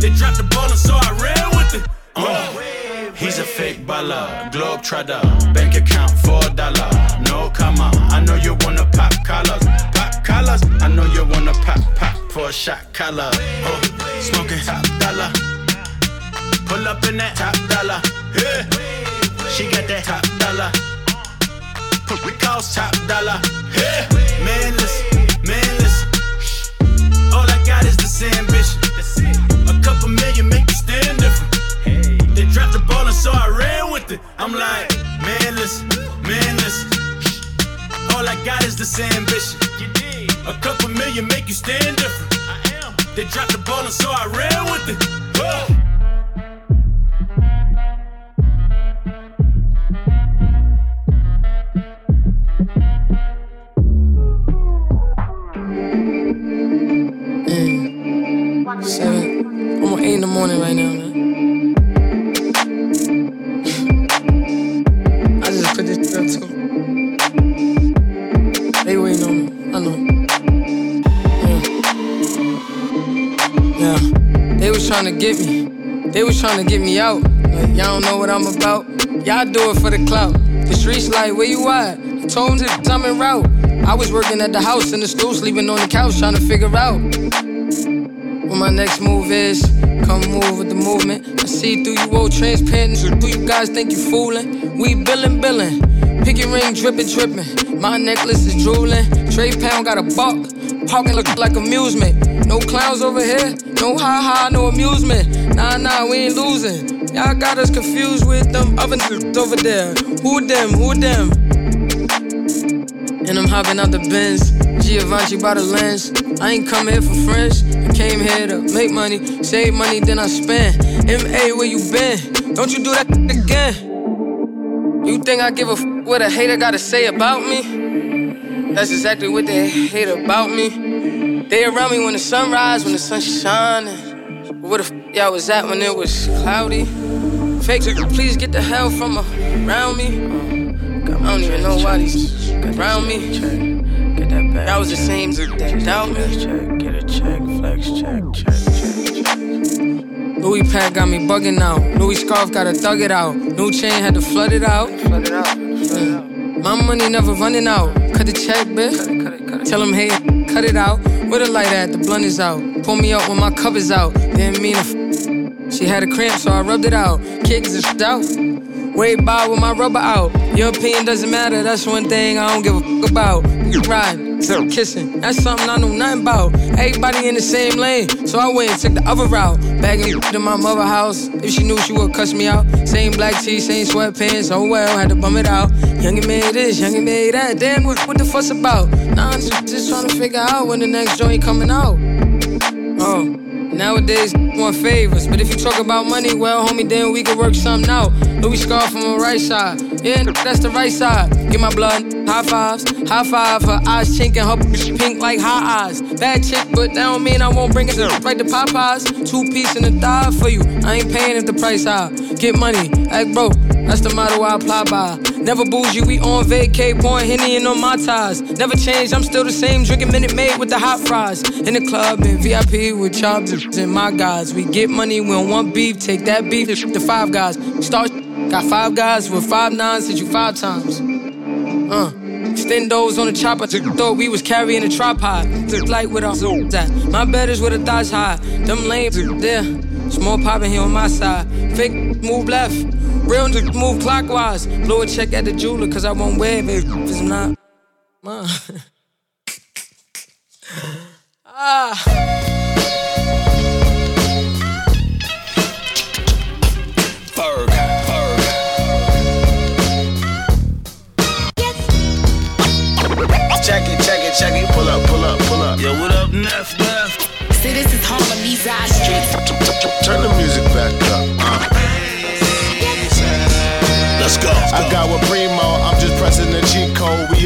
They dropped the ball and so I ran with it. Uh, he's a fake baller, globe trotter, bank account for a dollar. No, comma. I know you wanna pop collars, pop collars. I know you wanna pop pop for a shot collar. Oh, smoking top dollar. Pull up in that top dollar. Yeah. She got that top dollar. We cost top dollar. Yeah. Man, listen, man, listen. All I got is this ambition. A couple million make you stand different. They dropped the ball and so I ran with it. I'm like, man, listen, man, listen. All I got is this ambition. A couple million make you stand different. They dropped the ball and so I ran with it. Whoa. Seven. on eight in the morning right now, was trying to get me. They was trying to get me out. Like, y'all don't know what I'm about. Y'all do it for the clout. The streets like, where you at? I told them to I'm route. I was working at the house in the stool, sleeping on the couch, trying to figure out what my next move is. Come move with the movement. I see through you old transparent. Who you guys think you fooling? We billin', billin'. Picky ring drippin', drippin'. My necklace is drooling. Trey Pound got a buck. Parking look like amusement. No clowns over here. No ha ha, no amusement. Nah, nah, we ain't losing. Y'all got us confused with them other dudes over there. Who them? Who them? And I'm hopping out the Benz. Giovanni by the lens. I ain't come here for friends. I came here to make money, save money, then I spend. MA, where you been? Don't you do that again? You think I give a f what a hater gotta say about me? That's exactly what they hate about me. They around me when the sun rise, when the sun shining. Where the f y'all was at when it was cloudy? Fake, please get the hell from around me. I don't even know why these around me. Get that back. That was the same that doubt me. Get a check, flex check, check, check, check. Louis pack got me bugging out. Louis scarf gotta thug it out. New chain had to flood it out. Flood it out. My money never running out. Cut the check, bitch. Tell him, hey, cut it out. Where the light at? The blunt is out. Pull me up when my is out. Didn't mean to. F- she had a cramp, so I rubbed it out. Kicks is out. Way by with my rubber out. Your opinion doesn't matter, that's one thing I don't give a fuck about. Ride, kissing, that's something I know nothing about. Everybody in the same lane, so I went and took the other route. Bagging to my mother house, if she knew she would cuss me out. Same black tee, same sweatpants, oh well, had to bum it out. Youngin' made this, youngin' made that, damn, what, what the fuss about? Nah, I'm just, just trying to figure out when the next joint coming out. Oh. Nowadays, want favors, but if you talk about money, well, homie, then we can work something out. Louis scarf from the right side, yeah, that's the right side. Get my blood, high fives, high five. Her eyes chinking, her pink like high eyes. Bad chick, but that don't mean I won't bring it right to Popeyes. Two piece and a dive for you. I ain't paying if the price high. Get money, act broke. That's the motto I apply by. Never bougie, we on vacay, pouring Henny and on my ties. Never changed, I'm still the same, drinking Minute Maid with the hot fries. In the club, in VIP with y'all and my guys. We get money, we don't want beef, take that beef to five guys. Start, got five guys with five nines, hit you five times. Uh. Stendos on the chopper, thought we was carrying a tripod. Took flight with our that. My bed is with a thighs high. Them lanes there. Small poppin' here on my side. Fake move left. Real move clockwise. Blow a check at the jeweler, cause I won't wear it if it's not mine. ah. Check it, check it. Pull up, pull up, pull up. Yo, what up, Neff, Neff? See, this is Harlem, these our streets. Turn the music back up. Uh. Let's go. I got with Primo, I'm just pressing the cheat code. We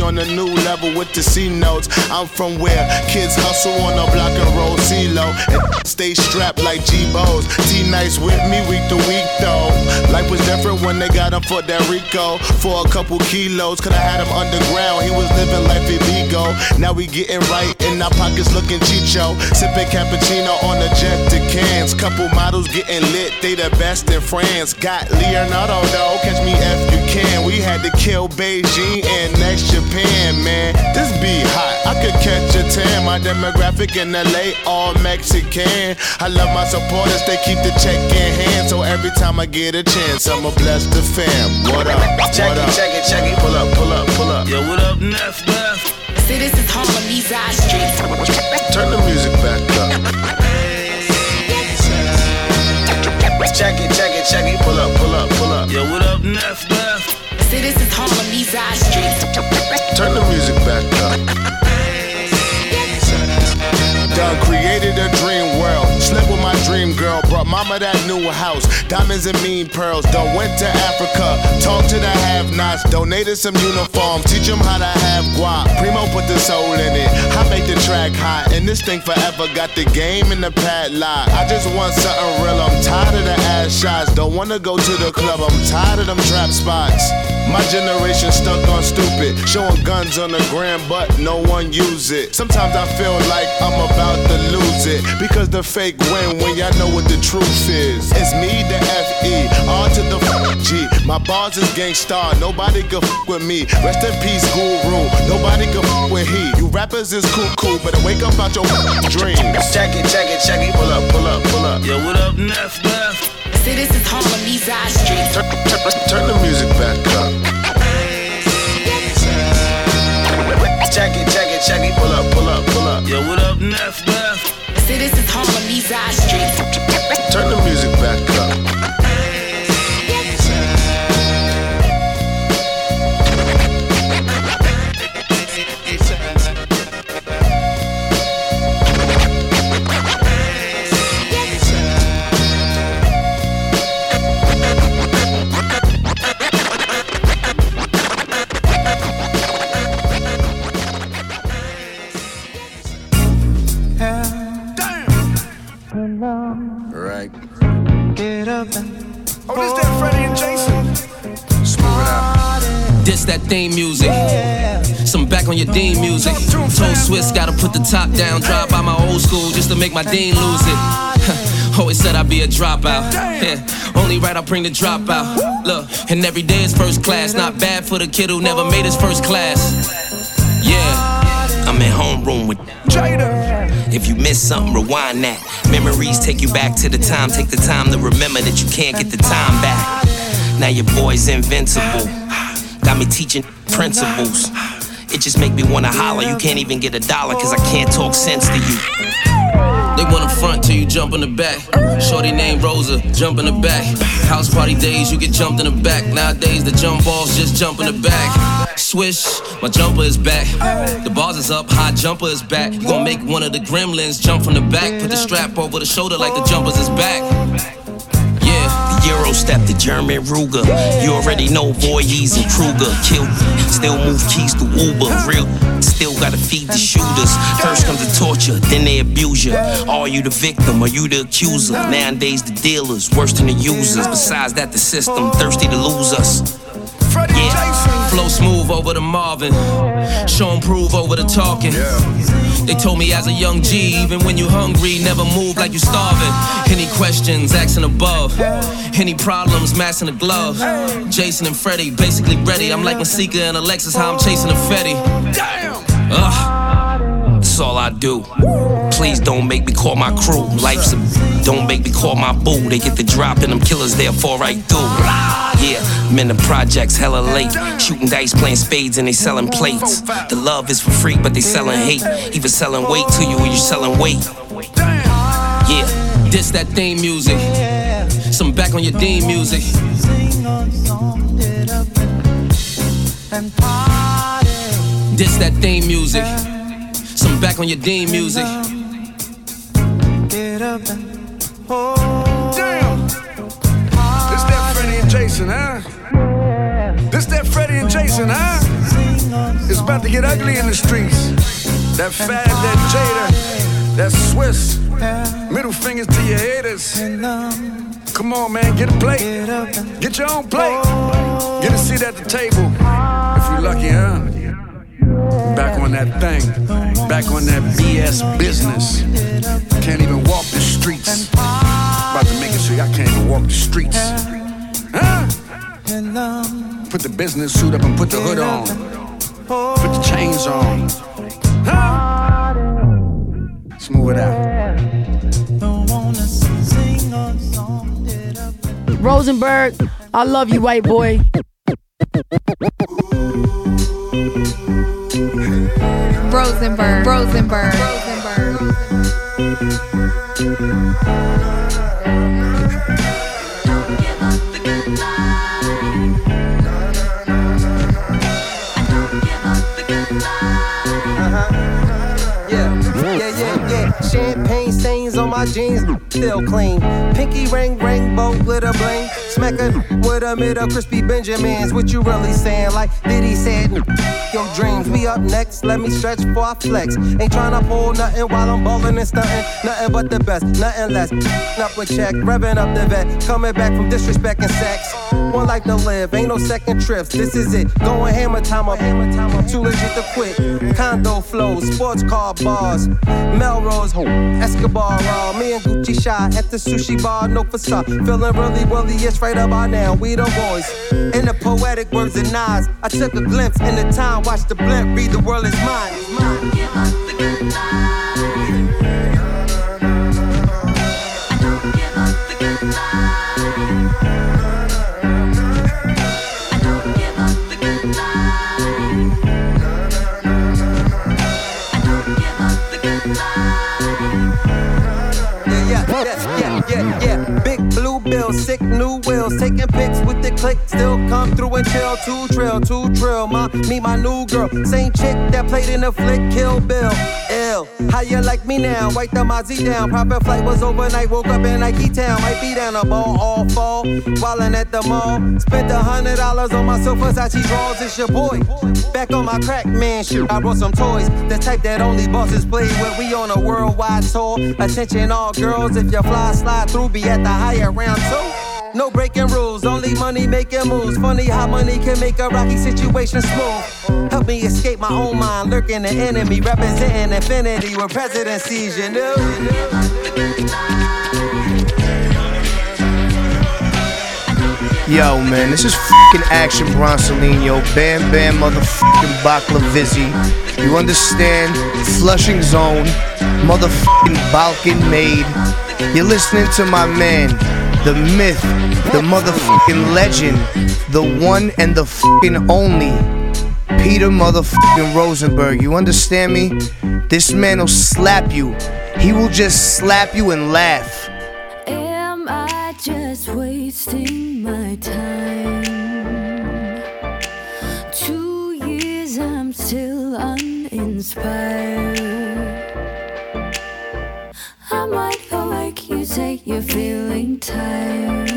on a new level with the C notes. I'm from where kids hustle on the block and roll CeeLo. And stay strapped like G-Bows. T nice with me week to week though. Life was different when they got him for that Rico. For a couple kilos, could I had him underground. He was living life illegal. Now we getting right in our pockets looking chicho. Sipping cappuccino on the jet to cans. Couple models getting lit, they the best in France. Got Leonardo though, catch me if you can. We had to kill Beijing and next Japan, man. This be hot, I could catch a tan. My demographic in LA, all Mexican. I love my supporters, they keep the check in hand. So every time I get a chance, I'ma bless the fam. What up? Check what it, up? check it, check it. Pull up, pull up, pull up. Yo, what up, Neff, Neff? See, this is Harlem, these our streets. Turn the music back up. Check it, check it, check it. Pull up, pull up, pull up. Yo, what up, Neff, Neff? Harlem, these our streets. Turn the music back up. Done created a dream world. Slept with my dream girl. Brought mama that new house. Diamonds and mean pearls. Done went to Africa. Talked to the have nots. Donated some uniforms. Teach them how to have guap. Primo put the soul in it. I make the track hot. And this thing forever got the game in the padlock. I just want something real. I'm tired of the ass shots. Don't wanna go to the club. I'm tired of them trap spots. My generation stuck on stupid, showing guns on the gram, but no one use it. Sometimes I feel like I'm about to lose it because the fake win when y'all know what the truth is. It's me, the F.E., F-E, R to the f- G. My bars is gangstar, nobody can f- with me. Rest in peace, guru. Nobody can f- with he. You rappers is cool, cool, better wake up out your f- dreams. Check it, check it, check it. Pull up, pull up, pull up. Yo, what up, Neff, Neff? See, this is Harlem, these our streets. Turn, turn, turn the music back up. Check it, check it, check it. Pull up, pull up, pull up. Yo, what up, Neff, Neff? See, this is Harlem, these our streets. Turn the music back up. Oh, this that Freddy and Jason. This that theme music. Some back on your Dean music. Told Swizz gotta put the top down, drive by my old school just to make my Dean lose it. Always said I'd be a dropout. Yeah, only right I bring the dropout. Look, and every day is first class. Not bad for the kid who never made his first class. Yeah, I'm in homeroom with Jada. If you miss something, rewind that. Memories take you back to the time. Take the time to remember that you can't get the time back. Now your boy's invincible. Got me teaching principles. It just make me wanna holler. You can't even get a dollar cause I can't talk sense to you. They wanna front till you jump in the back. Shorty named Rosa, jump in the back. House party days, you get jumped in the back. Nowadays, the jump balls just jump in the back. Swish, my jumper is back. The bars is up, high jumper is back. You gon' make one of the gremlins jump from the back. Put the strap over the shoulder like the jumpers is back. Euro step, the German Ruger. You already know Voorhees and Krueger. Kill, still move keys to Uber. Real, still gotta feed the shooters. First comes the torture, then they abuse you. Are you the victim? Are you the accuser? Nowadays, the dealers worse than the users. Besides that, the system thirsty to lose us. Yeah, flow smooth over the Marvin. Show 'em prove over the talking. They told me as a young G, even when you hungry, never move like you starving. Any questions, asking above. Any problems, massing a glove. Jason and Freddy, basically ready. I'm like Masika and Alexis, how I'm chasing a Fetty. Damn! Ugh, that's all I do. Please don't make me call my crew. Life's a don't make me call my boo. They get the drop and them killers there fall right through. Yeah, I'm in the projects hella late. Shooting dice, playing spades, and they selling plates. The love is for free, but they selling hate. Even selling weight to you when you're selling weight. Yeah, this that theme music. Some back on your Dean music. This that theme music. Some back on your Dean music. Damn. Jason, huh? This that Freddy and Jason, huh? It's about to get ugly in the streets. That Fab, that Jada, that Swizz. Middle fingers to your haters. Come on, man, get a plate. Get your own plate. Get a seat at the table. If you're lucky, huh? Back on that thing. Back on that BS business. Can't even walk the streets. About to make it so y'all can't even walk the streets. Huh? Put the business suit up and put the hood on. Put the chains on. Huh? Smooth it out. Rosenberg, I love you, white boy. Rosenberg. Rosenberg. Rosenberg. Jeans, still clean. Pinky ring, rainbow, glitter bling. Smack a with a middle crispy Benjamins. What you really saying? Like Diddy said, your dreams. We up next, let me stretch for I flex. Ain't tryna pull nothing while I'm ballin' and stuntin'. Nothing but the best, nothing less. Up with check, revving up the vet. Coming back from disrespect and sex. One life to live, ain't no second trips. This is it. Going hammer time up. Too legit to quit. Condo flows, sports car bars, Melrose, Escobar, raw. Me and Gucci shy at the sushi bar, no facade. Feeling really, really, it's right about now. We the boys. In the poetic words of Nas, I took a glimpse in the time, watch the blimp, read the world is mine. Pics with the click. Still come through and chill. Two trill, two trill. My, me, my new girl. Same chick that played in the flick Kill Bill. Ill. How you like me now? Wipe the Mozzie down. Proper flight was overnight. Woke up in Nike Town. Might be down a ball all fall. Wildin' at the mall. Spent a hundred dollars on my sofa Versace drawers. It's your boy. Back on my crack man shit. I brought some toys. The type that only bosses play with. We on a worldwide tour. Attention all girls. If you fly, slide through. Be at the higher round two. No breaking rules, only money making moves. Funny how money can make a rocky situation smooth. Help me escape my own mind, lurking the enemy, representing infinity with presidencies, you know. Yo, man, this is fucking Action Bronsolino, Bam Bam motherfucking Baklavizzi. You understand? Flushing Zone, motherfucking Balkan Maid. You're listening to my man, the myth, the motherfucking legend, the one and the fucking only, Peter motherfucking Rosenberg. You understand me? This man will slap you. He will just slap you and laugh. Am I just wasting my time? Two years, I'm still uninspired. I might say you're feeling tired.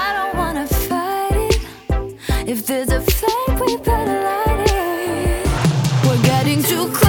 I don't wanna fight it. If there's a flame, we better light it. We're getting too close,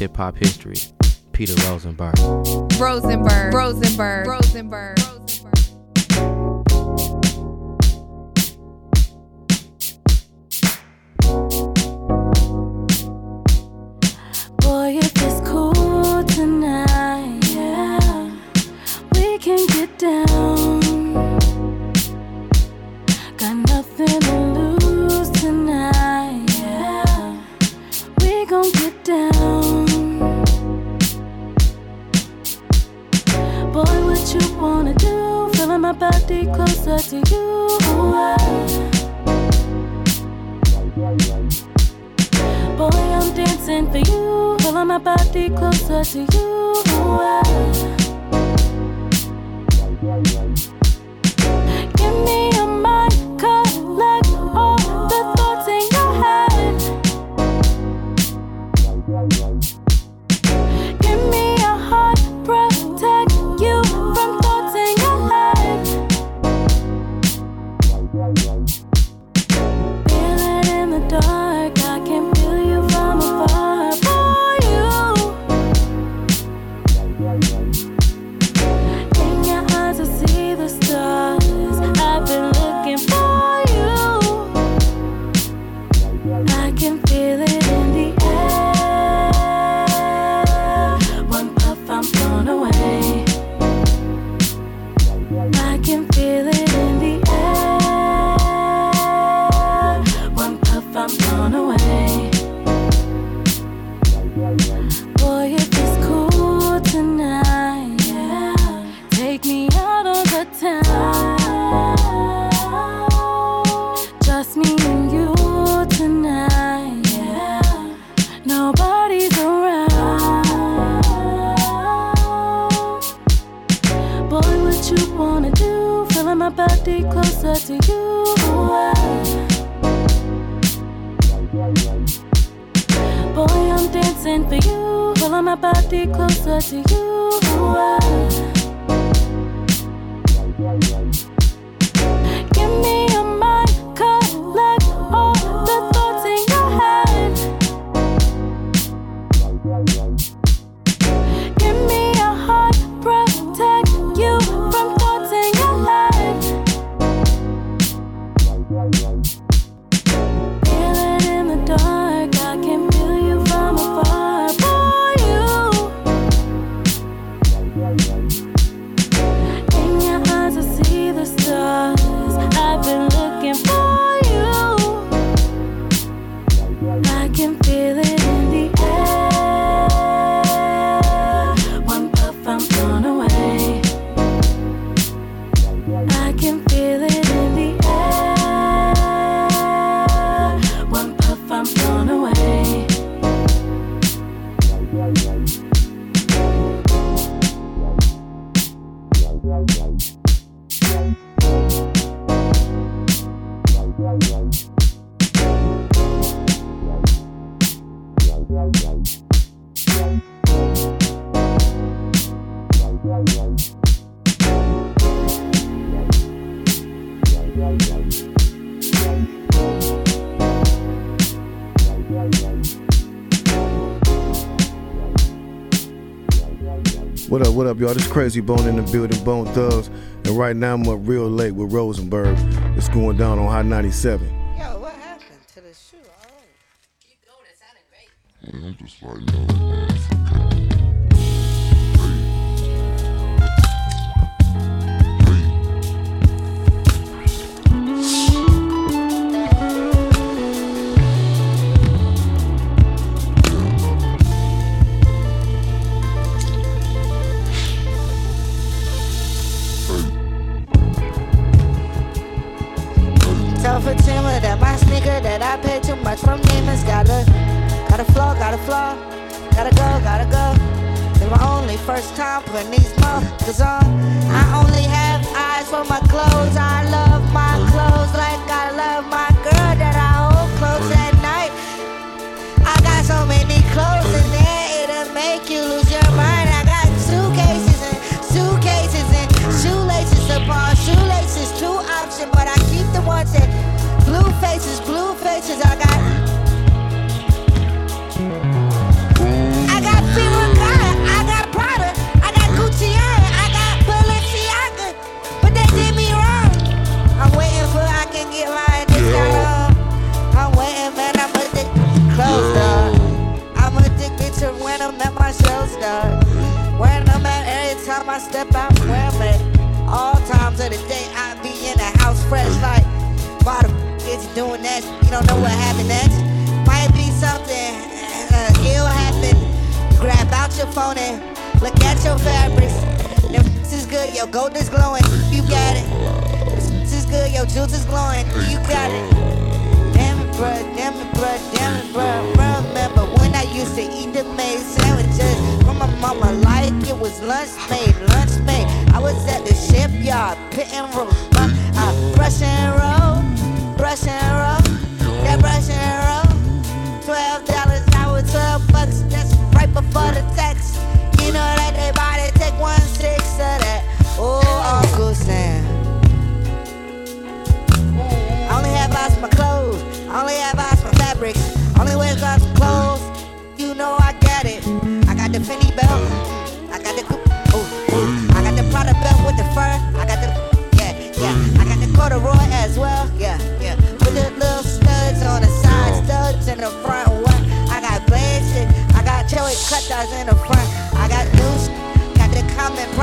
hip hop history, Peter Rosenberg. Rosenberg. Rosenberg. Rosenberg. Krayzie Bone in the building, Bone Thugs. And right now I'm up real late with Rosenberg. It's going down on Hot 97. Flaw, Gotta go, gotta go. It's my only first time putting these motherfuckers on. I only have eyes for my clothes. I love step out, where I'm. All times of the day, I be in the house fresh like, why the f- is you doing that? You don't know what happened next. Might be something uh, ill happen. Grab out your phone and look at your fabrics. Them f- is good, your gold is glowing. You got it. This is good, your jewels is glowing. You got it. Damn it, bruh, damn it, bruh, damn it, bruh. Remember when I used to eat the made sandwiches my mama like it was lunch made, lunch made. I was at the shipyard, pitting roll, I uh, brush and roll, brush and roll, that brush and roll.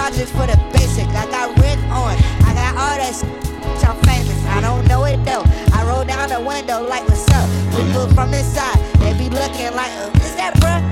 Projects for the basic. I got Rick on. I got all that. s- I'm famous. I don't know it though. I roll down the window like what's up. People from inside, they be looking like, uh, is that bruh?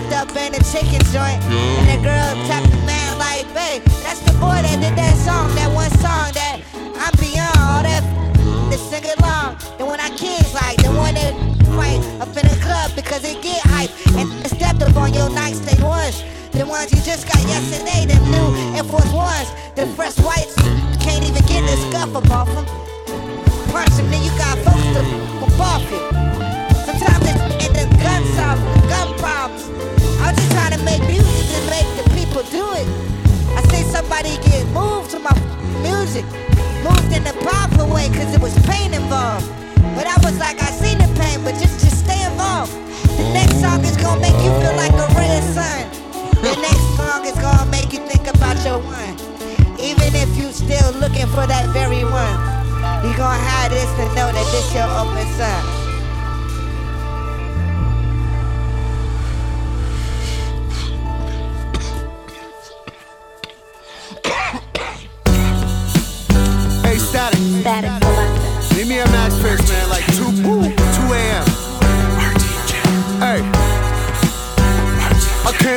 Walked up in a chicken joint, and the girl tapped the man like, babe, that's the boy that did that song, that one song that I'm beyond all that to sing along. The one I kids like, the one that fight up in the club because it get hype and stepped up on your nightstand ones. The ones you just got yesterday, them new Air Force Ones, the fresh whites, can't even get the scuff up off them. Punch them, then you got folks to off you. Sometimes it's in the gun sound, gun problems. I'm just trying to make music to make the people do it. I see somebody get moved to my music, moved in a proper way, cause it was pain involved. But I was like, I seen the pain, but just, just stay involved. The next song is gonna make you feel like a red sun. The next song is gonna make you think about your one. Even if you still looking for that very one, you gonna have this to know that this your open sun. Hey,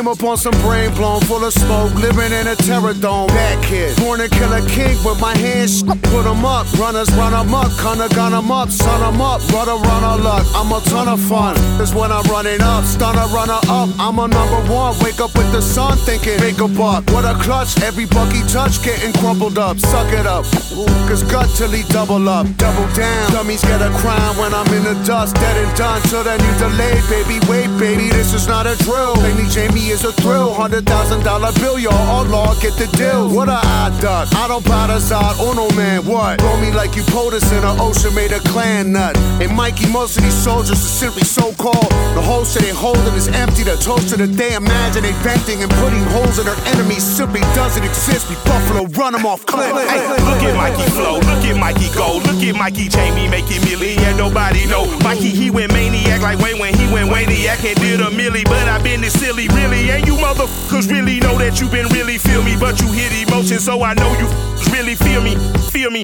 up on some brain blown, full of smoke, living in a terror dome. Bad kid, born a king with my hands. Put 'em up, runners run 'em up, kinda gun 'em up, son 'em up, brother runner luck. I'm a ton of fun. That's when I'm running up, stunner runner up. I'm a number one. Wake up with the sun, thinking make a buck. What a clutch, every buck he touch getting crumpled up. Suck it up, cause gut till he double up, double down. Dummies get a crown when I'm in the dust, dead and done. Till then you delayed, baby. Wait, baby, this is not a drill. Lady Jamie is a thrill. Hundred thousand dollar bill, y'all. All law, get the deal. What a odd duck. I don't buy the side, oh no man, what? Throw me like you POTUS in an ocean made a clan nut. And Mikey, most of these soldiers are simply so called. The holes that they holding is empty. The toaster that they imagine they venting and putting holes in their enemies simply doesn't exist. We Buffalo run them off cliff. Hey, look at Mikey flow, look at Mikey go, look at Mikey Jamie making milli and nobody know. Mikey he went maniac like Wayne when he went Waniac and did a milli, but I been this silly really. And you motherfuckers really know that you been really feel me, but you hit emotion, so I know you really feel me, feel me.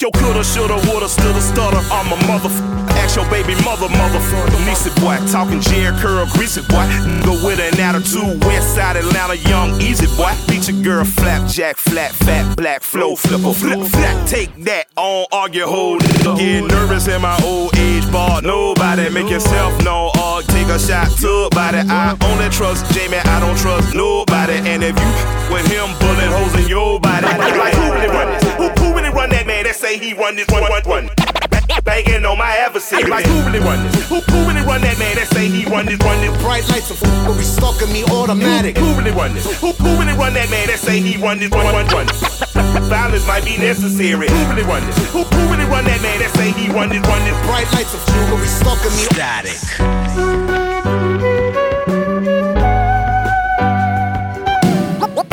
Yo, coulda, shoulda, woulda, still a stutter. I'm a motherfucker. Ask your baby mother, motherfucker. Niecy boy, talking Jerry Curl, greasy boy. Go with an attitude, West Side Atlanta, young, easy boy. Beat your girl, flapjack, flat, fat, black, flow, flipper, flip, flap. Take that, on argue, hold nigga. Get nervous in my old age, bar. Nobody make yourself known, or take a shot to body. I only trust Jamie, I don't trust nobody. And if you with him, bullet holes in your body. Like, who really run this? Who, who really run that man that say he run this, run, run, run? Banging on my adversary. Like, who really run this? Who, who really run that man that say he run this, run this? Bright lights are f- be stalking me automatic. Who, who really run this? Who, who really run that man that say he run this, run, run, run? Violence might be necessary. Who really run this? Who, who really run that man that say he run this, run this? Bright lights of f- be stalking me. Static.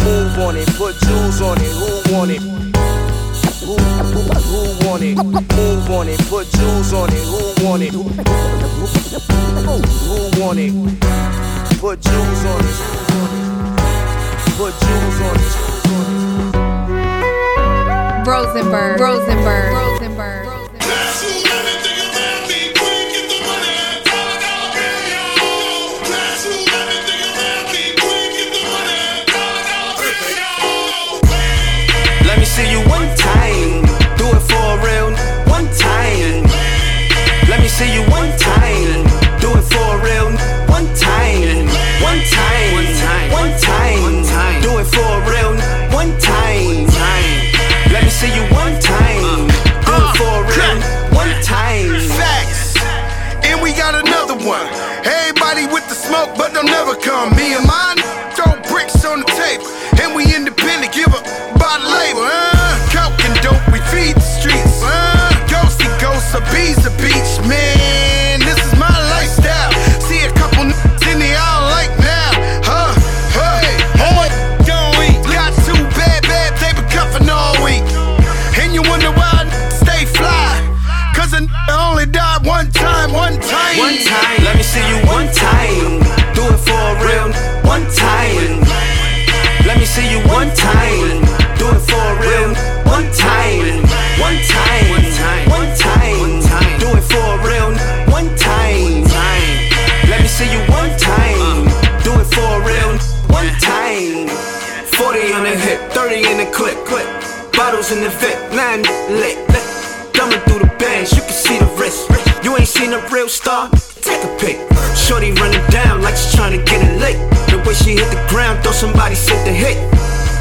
Move on it, put jewels on it. Who want it? Who, who, who want it? Move on it, put jewels on it. Who want it? Who want it? Put jewels on it. Put jewels on it. Rosenberg. Rosenberg. Rosenberg. Let me see you one time. Do it for real. One time. Let me see you one time. Do it for real. One time. One time. One time. One time. Do it for real. Come. Me and mine throw bricks on the table. And we independent, give up by the label. Uh, coke and dope, we feed the streets. Uh, ghosty ghosts, a bees, time. Let me see you one time. Do it for real. One time. One time. One time. Do it for real. One time. Let me see you one time. Do it for real. One time. 40 on the hip, 30 in the clip. Bottles in the fit, nine lit. Thumbing through the bands, you can see the wrist. You ain't seen a real star? Take a pic. Shorty running down like she's trying to get it somebody said the hit.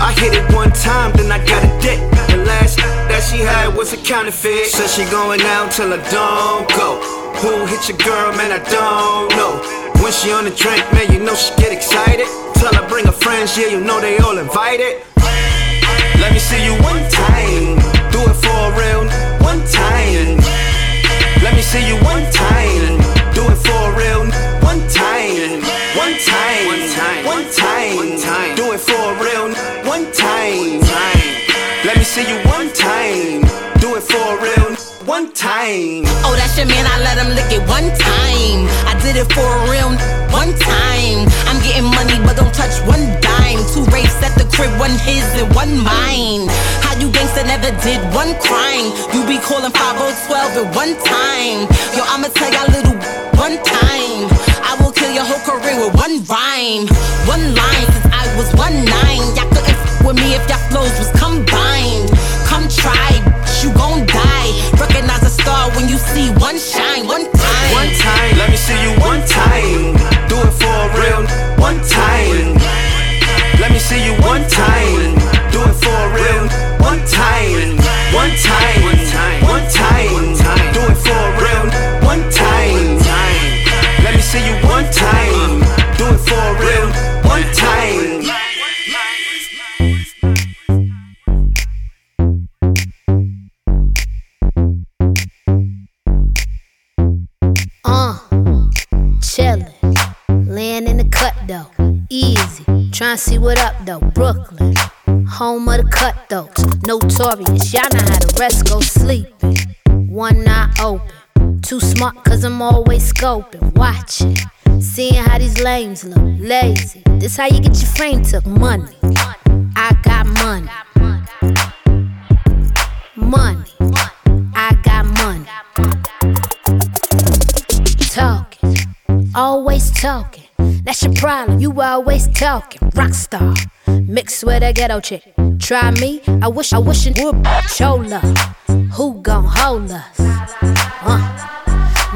I hit it one time, then I got a dick. The last that she had was a counterfeit. Said she going out till I don't go. Who hit your girl, man? I don't know. When she on the drink, man, you know she get excited. Tell her bring her friends, yeah, you know they all invited. Let me see you one time. Do it for a real. One time. Let me see you one time. Do it for a real. One time. One time. One time. One time. Do it for a real. One time. Let me see you one time. Do it for a real. One time. Oh, that's your man, I let him lick it one time. I did it for a real one time. I'm getting money, but don't touch one dime. Two rapes at the crib, one his and one mine. How you gangsta never did one crime? You be calling 5012 at one time. Yo, I'ma tell y'all little one time. I will fill your whole career with one rhyme, one line. Since I was one nine, y'all couldn't f- with me if y'all flows was combined. Come try, you gon' die. Recognize a star when you see one shine, one time. One time, let me see you one time. Do it for a real one time. Let me see you one time. Do it for a real one time. One time, one time, one time. Do it for a real see you one time. Do it for real, one time. Uh, chillin', layin' the cut though, easy. Tryin' see what up though, Brooklyn, home of the cutthroats, notorious. Y'all know how the rest go sleepin', one eye open too smart cause I'm always scoping, watching. Seeing how these lames look, lazy. This how you get your frame took, money. I got money. Money. I got money. Talking. Always talking. That's your problem. You always talking. Rockstar. Mixed with a ghetto chick. Try me. I wish I wish it would love. Who gon' hold us? Uh.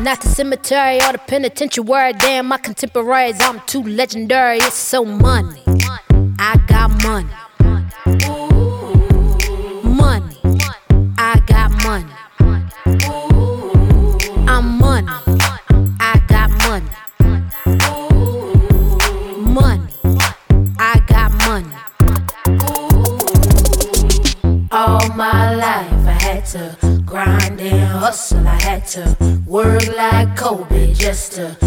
Not the cemetery or the penitentiary. Damn, my contemporaries. I'm too legendary. It's so money. I got money. Money. I got money. Just to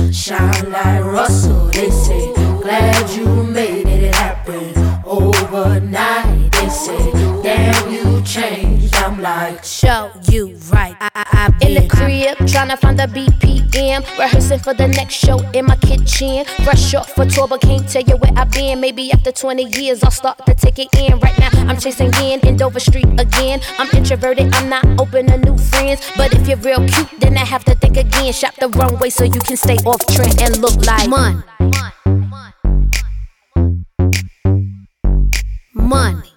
Rehearsing for the next show in my kitchen. Fresh off for tour, but can't tell you where I've been. Maybe after 20 years, I'll start to take it in. Right now, I'm chasing in in Dover Street again. I'm introverted, I'm not open to new friends. But if you're real cute, then I have to think again. Shop the runway so you can stay off trend and look like. Money. Money.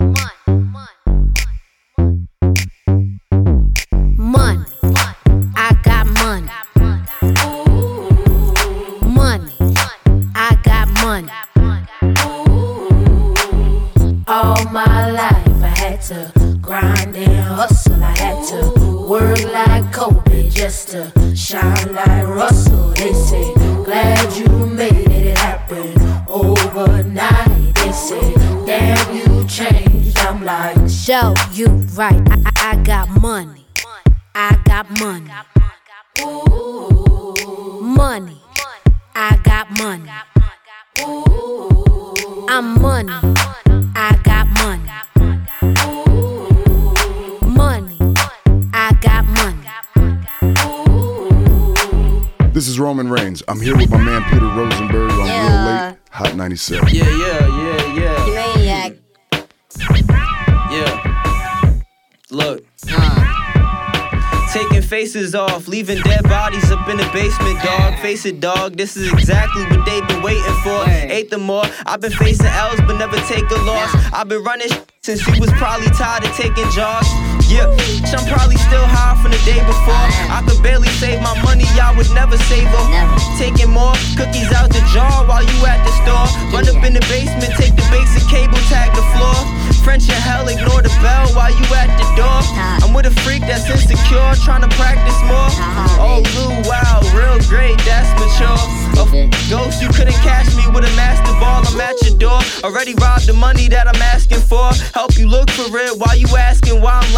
To grind and hustle. I had to work like Kobe just to shine like Russell. They say, glad you made it happen overnight. They say, damn, you changed. I'm like, show you right. I, I, I got money. I got money. Ooh. Money. I got money. Ooh. I'm money. This is Roman Reigns. I'm here with my man Peter Rosenberg on Real Late, Hot 97. Yeah, yeah, yeah, yeah. Maniac. Yeah. Look. Taking faces off, leaving dead bodies up in the basement, dog. Face it, dog. This is exactly what they've been waiting for. Eight the more. I've been facing L's, but never take a loss. I've been running since you was probably tired of taking jaws. Yeah, I'm probably still high from the day before. I could barely save my money, I would never save her. Taking more cookies out the jar while you at the store. Run up in the basement, take the basic cable, tag the floor. French and hell, ignore the bell while you at the door. I'm with a freak that's insecure, trying to practice more. Oh, Lou, wow, real great, that's mature. A f- ghost, you couldn't catch me with a master ball. I'm at your door. Already robbed the money that I'm asking for. Help you look for it while you asking why I'm.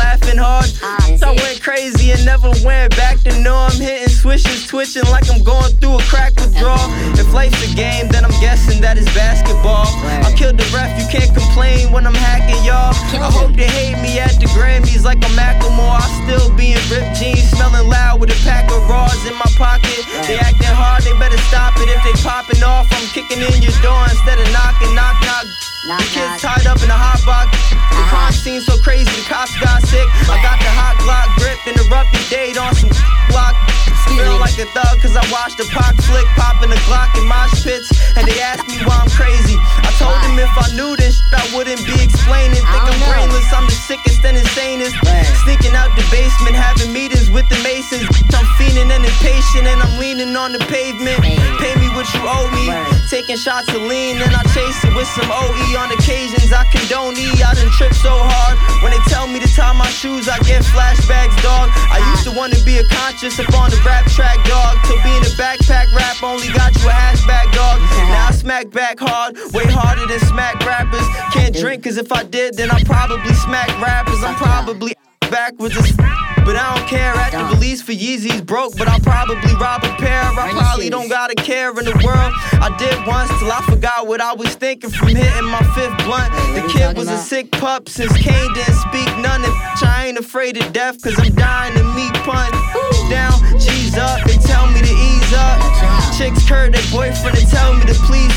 So I went crazy and never went back to norm. Hitting swishes, twitching like I'm going through a crack withdrawal. If life's a game, then I'm guessing that it's basketball. I killed the ref, you can't complain when I'm hacking y'all. I hope they hate me at the Grammys like I'm Macklemore. I still be in ripped jeans, smelling loud with a pack of raws in my pocket. They acting hard, they better stop it. If they popping off, I'm kicking in your door instead of knocking, knock, knock. The kids tied up in a hot box. The uh-huh. crime scene so crazy, the cops got sick. I got the hot Glock grip, interrupted date on some block. Feel like a thug cause I watched the pop flick, popping the Glock in mosh pits. And they asked me why I'm crazy. I told them if I knew this shit, I wouldn't be explaining. Think I'm brainless, I'm the sickest and insanest. Sneaking out the basement, having meetings with the Masons. I'm fiending and impatient, and I'm leaning on the pavement. Pay me what you owe me. Taking shots of lean, and I chase it with some OE on occasions. I condone E, I done trip so hard. When they tell me to tie my shoes, I get flashbacks, dog. I used to wanna be a conscious up on the rap track, dog. Till being a backpack rap only got you a hatchback, dog. Now I smack back hard, way harder than smack rappers. Can't drink, cause if I did, then I probably smack rappers. I'm probably backwards as but I don't care. At the release for Yeezys broke, but I'll probably rob a pair. I probably don't got a care in the world. I did once till I forgot what I was thinking from hitting my fifth blunt. The kid was a sick pup since Kane didn't speak none. And I ain't afraid of death, cause I'm dying to meet pun. G's up, they tell me to ease up. Chicks curd their boyfriend and tell me to please.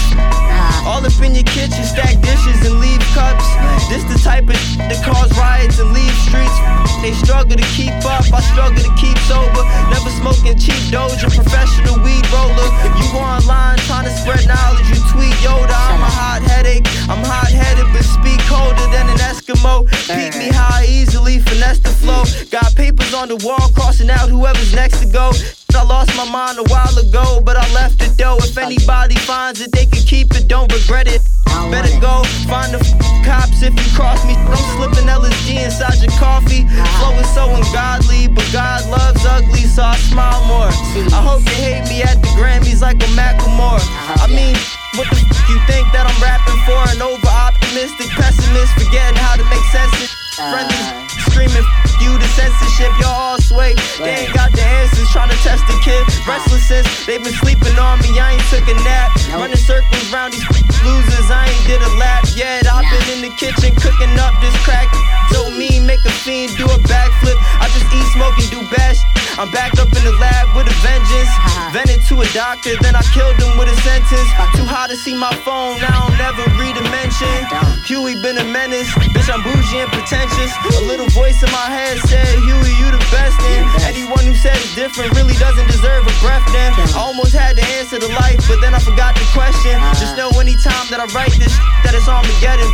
All up in your kitchen, stack dishes and leave cups. This the type of that cause riots and leave streets. They struggle to keep up, I struggle to keep sober. Never smoking cheap doja, professional weed roller. You online trying to spread knowledge, you tweet Yoda. I'm a hot headache, I'm hot headed, but speak colder than an Eskimo. Beat me high easily finesse the flow. Got papers on the wall, crossing out whoever's next to go. I lost my mind a while ago, but I left it though. If anybody finds it, they can keep it, don't regret it. Better go find the f- cops if you cross me. I'm slipping LSD inside your coffee. Flow is so ungodly, but God loves ugly, so I smile more. I hope you hate me at the Grammys like a Macklemore. I mean, what the f- you think that I'm rapping for? An over optimistic pessimist, forgetting how to make sense of friendly screaming you the censorship, you're all sway. They ain't got the answers, trying to test the kid. Restless since they've been sleeping on me, I ain't took a nap. Running circles round these losers, I ain't did a lap yet. I've been in the kitchen cooking up this crack. So me, make a fiend, do a backflip. I just eat, smoke, and do bad sh- I'm back up in the lab with a vengeance. To a doctor, then I killed him with a sentence. Too hot to see my phone, now I'll never read a mention. Huey been a menace, bitch, I'm bougie and pretentious. A little voice in my head said, Huey, you the best. And anyone who says it's different really doesn't deserve a breath. Then I almost had to answer the life, but then I forgot the question. Just know anytime that I write this, that it's Armageddon.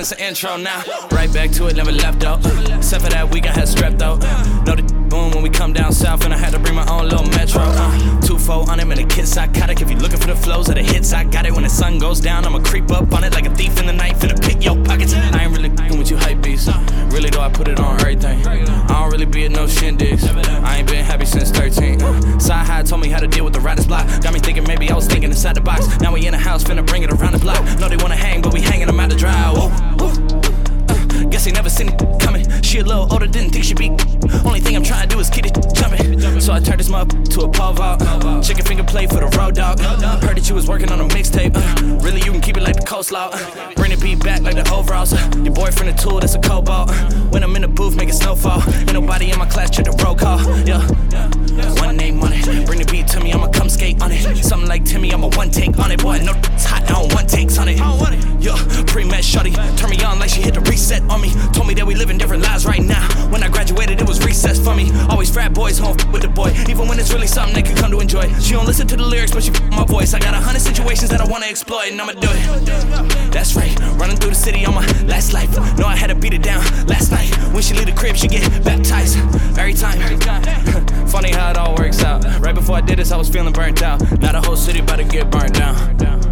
It's an intro now. Right back to it, never left out. Except for that week I had strep though. Know the boom when we come down south, and I had to bring my own little metro. Uh, two four on him and a kid psychotic. If you looking for the flows of the hits, I got it. When the sun goes down, I'ma creep up on it like a thief in the night, finna pick your pockets. I ain't really f***ing with you hype beats. Really though, I put it on everything. I don't really be at no shindigs. I ain't been happy since 13. Uh, Side high told me how to deal with the writer's block. Got me thinking maybe I was thinking inside the box. Now we in the house, finna bring it around the block. Know they wanna hang, but we hanging them out the dry. Whoa, whoa. Guess they never seen it coming. She a little older, didn't think she'd be. Only thing I'm trying to do is keep it jumping. So I turned this mug to a pole vault. Chicken finger play for the road dog. Heard that you was working on a mixtape. Really, you can keep it like the coleslaw. Bring the beat back like the overalls. Your boyfriend a tool, that's a cobalt. When I'm in the booth, make it snowfall. Ain't nobody in my class check the roll call. Yeah. One name on it. Bring the beat to me, I'ma come skate on it. Something like Timmy, I'm a one take on it. Boy, no, it's hot, I don't want takes on it. Yeah, pre-med shorty. Turn me on like she hit the reset on me. Told me that we living different lives right now. When I graduated, it was recess for me. Always frat boys home with the boy. Even when it's really something they can come to enjoy. She don't listen to the lyrics, but she my voice. I got a hundred situations that I wanna exploit, and I'ma do it. That's right. Running through the city on my last life. Know I had to beat it down last night. When she leave the crib, she get baptized every time. Funny how it all works out. Right before I did this, I was feeling burnt out. Now the whole city about to get burnt down.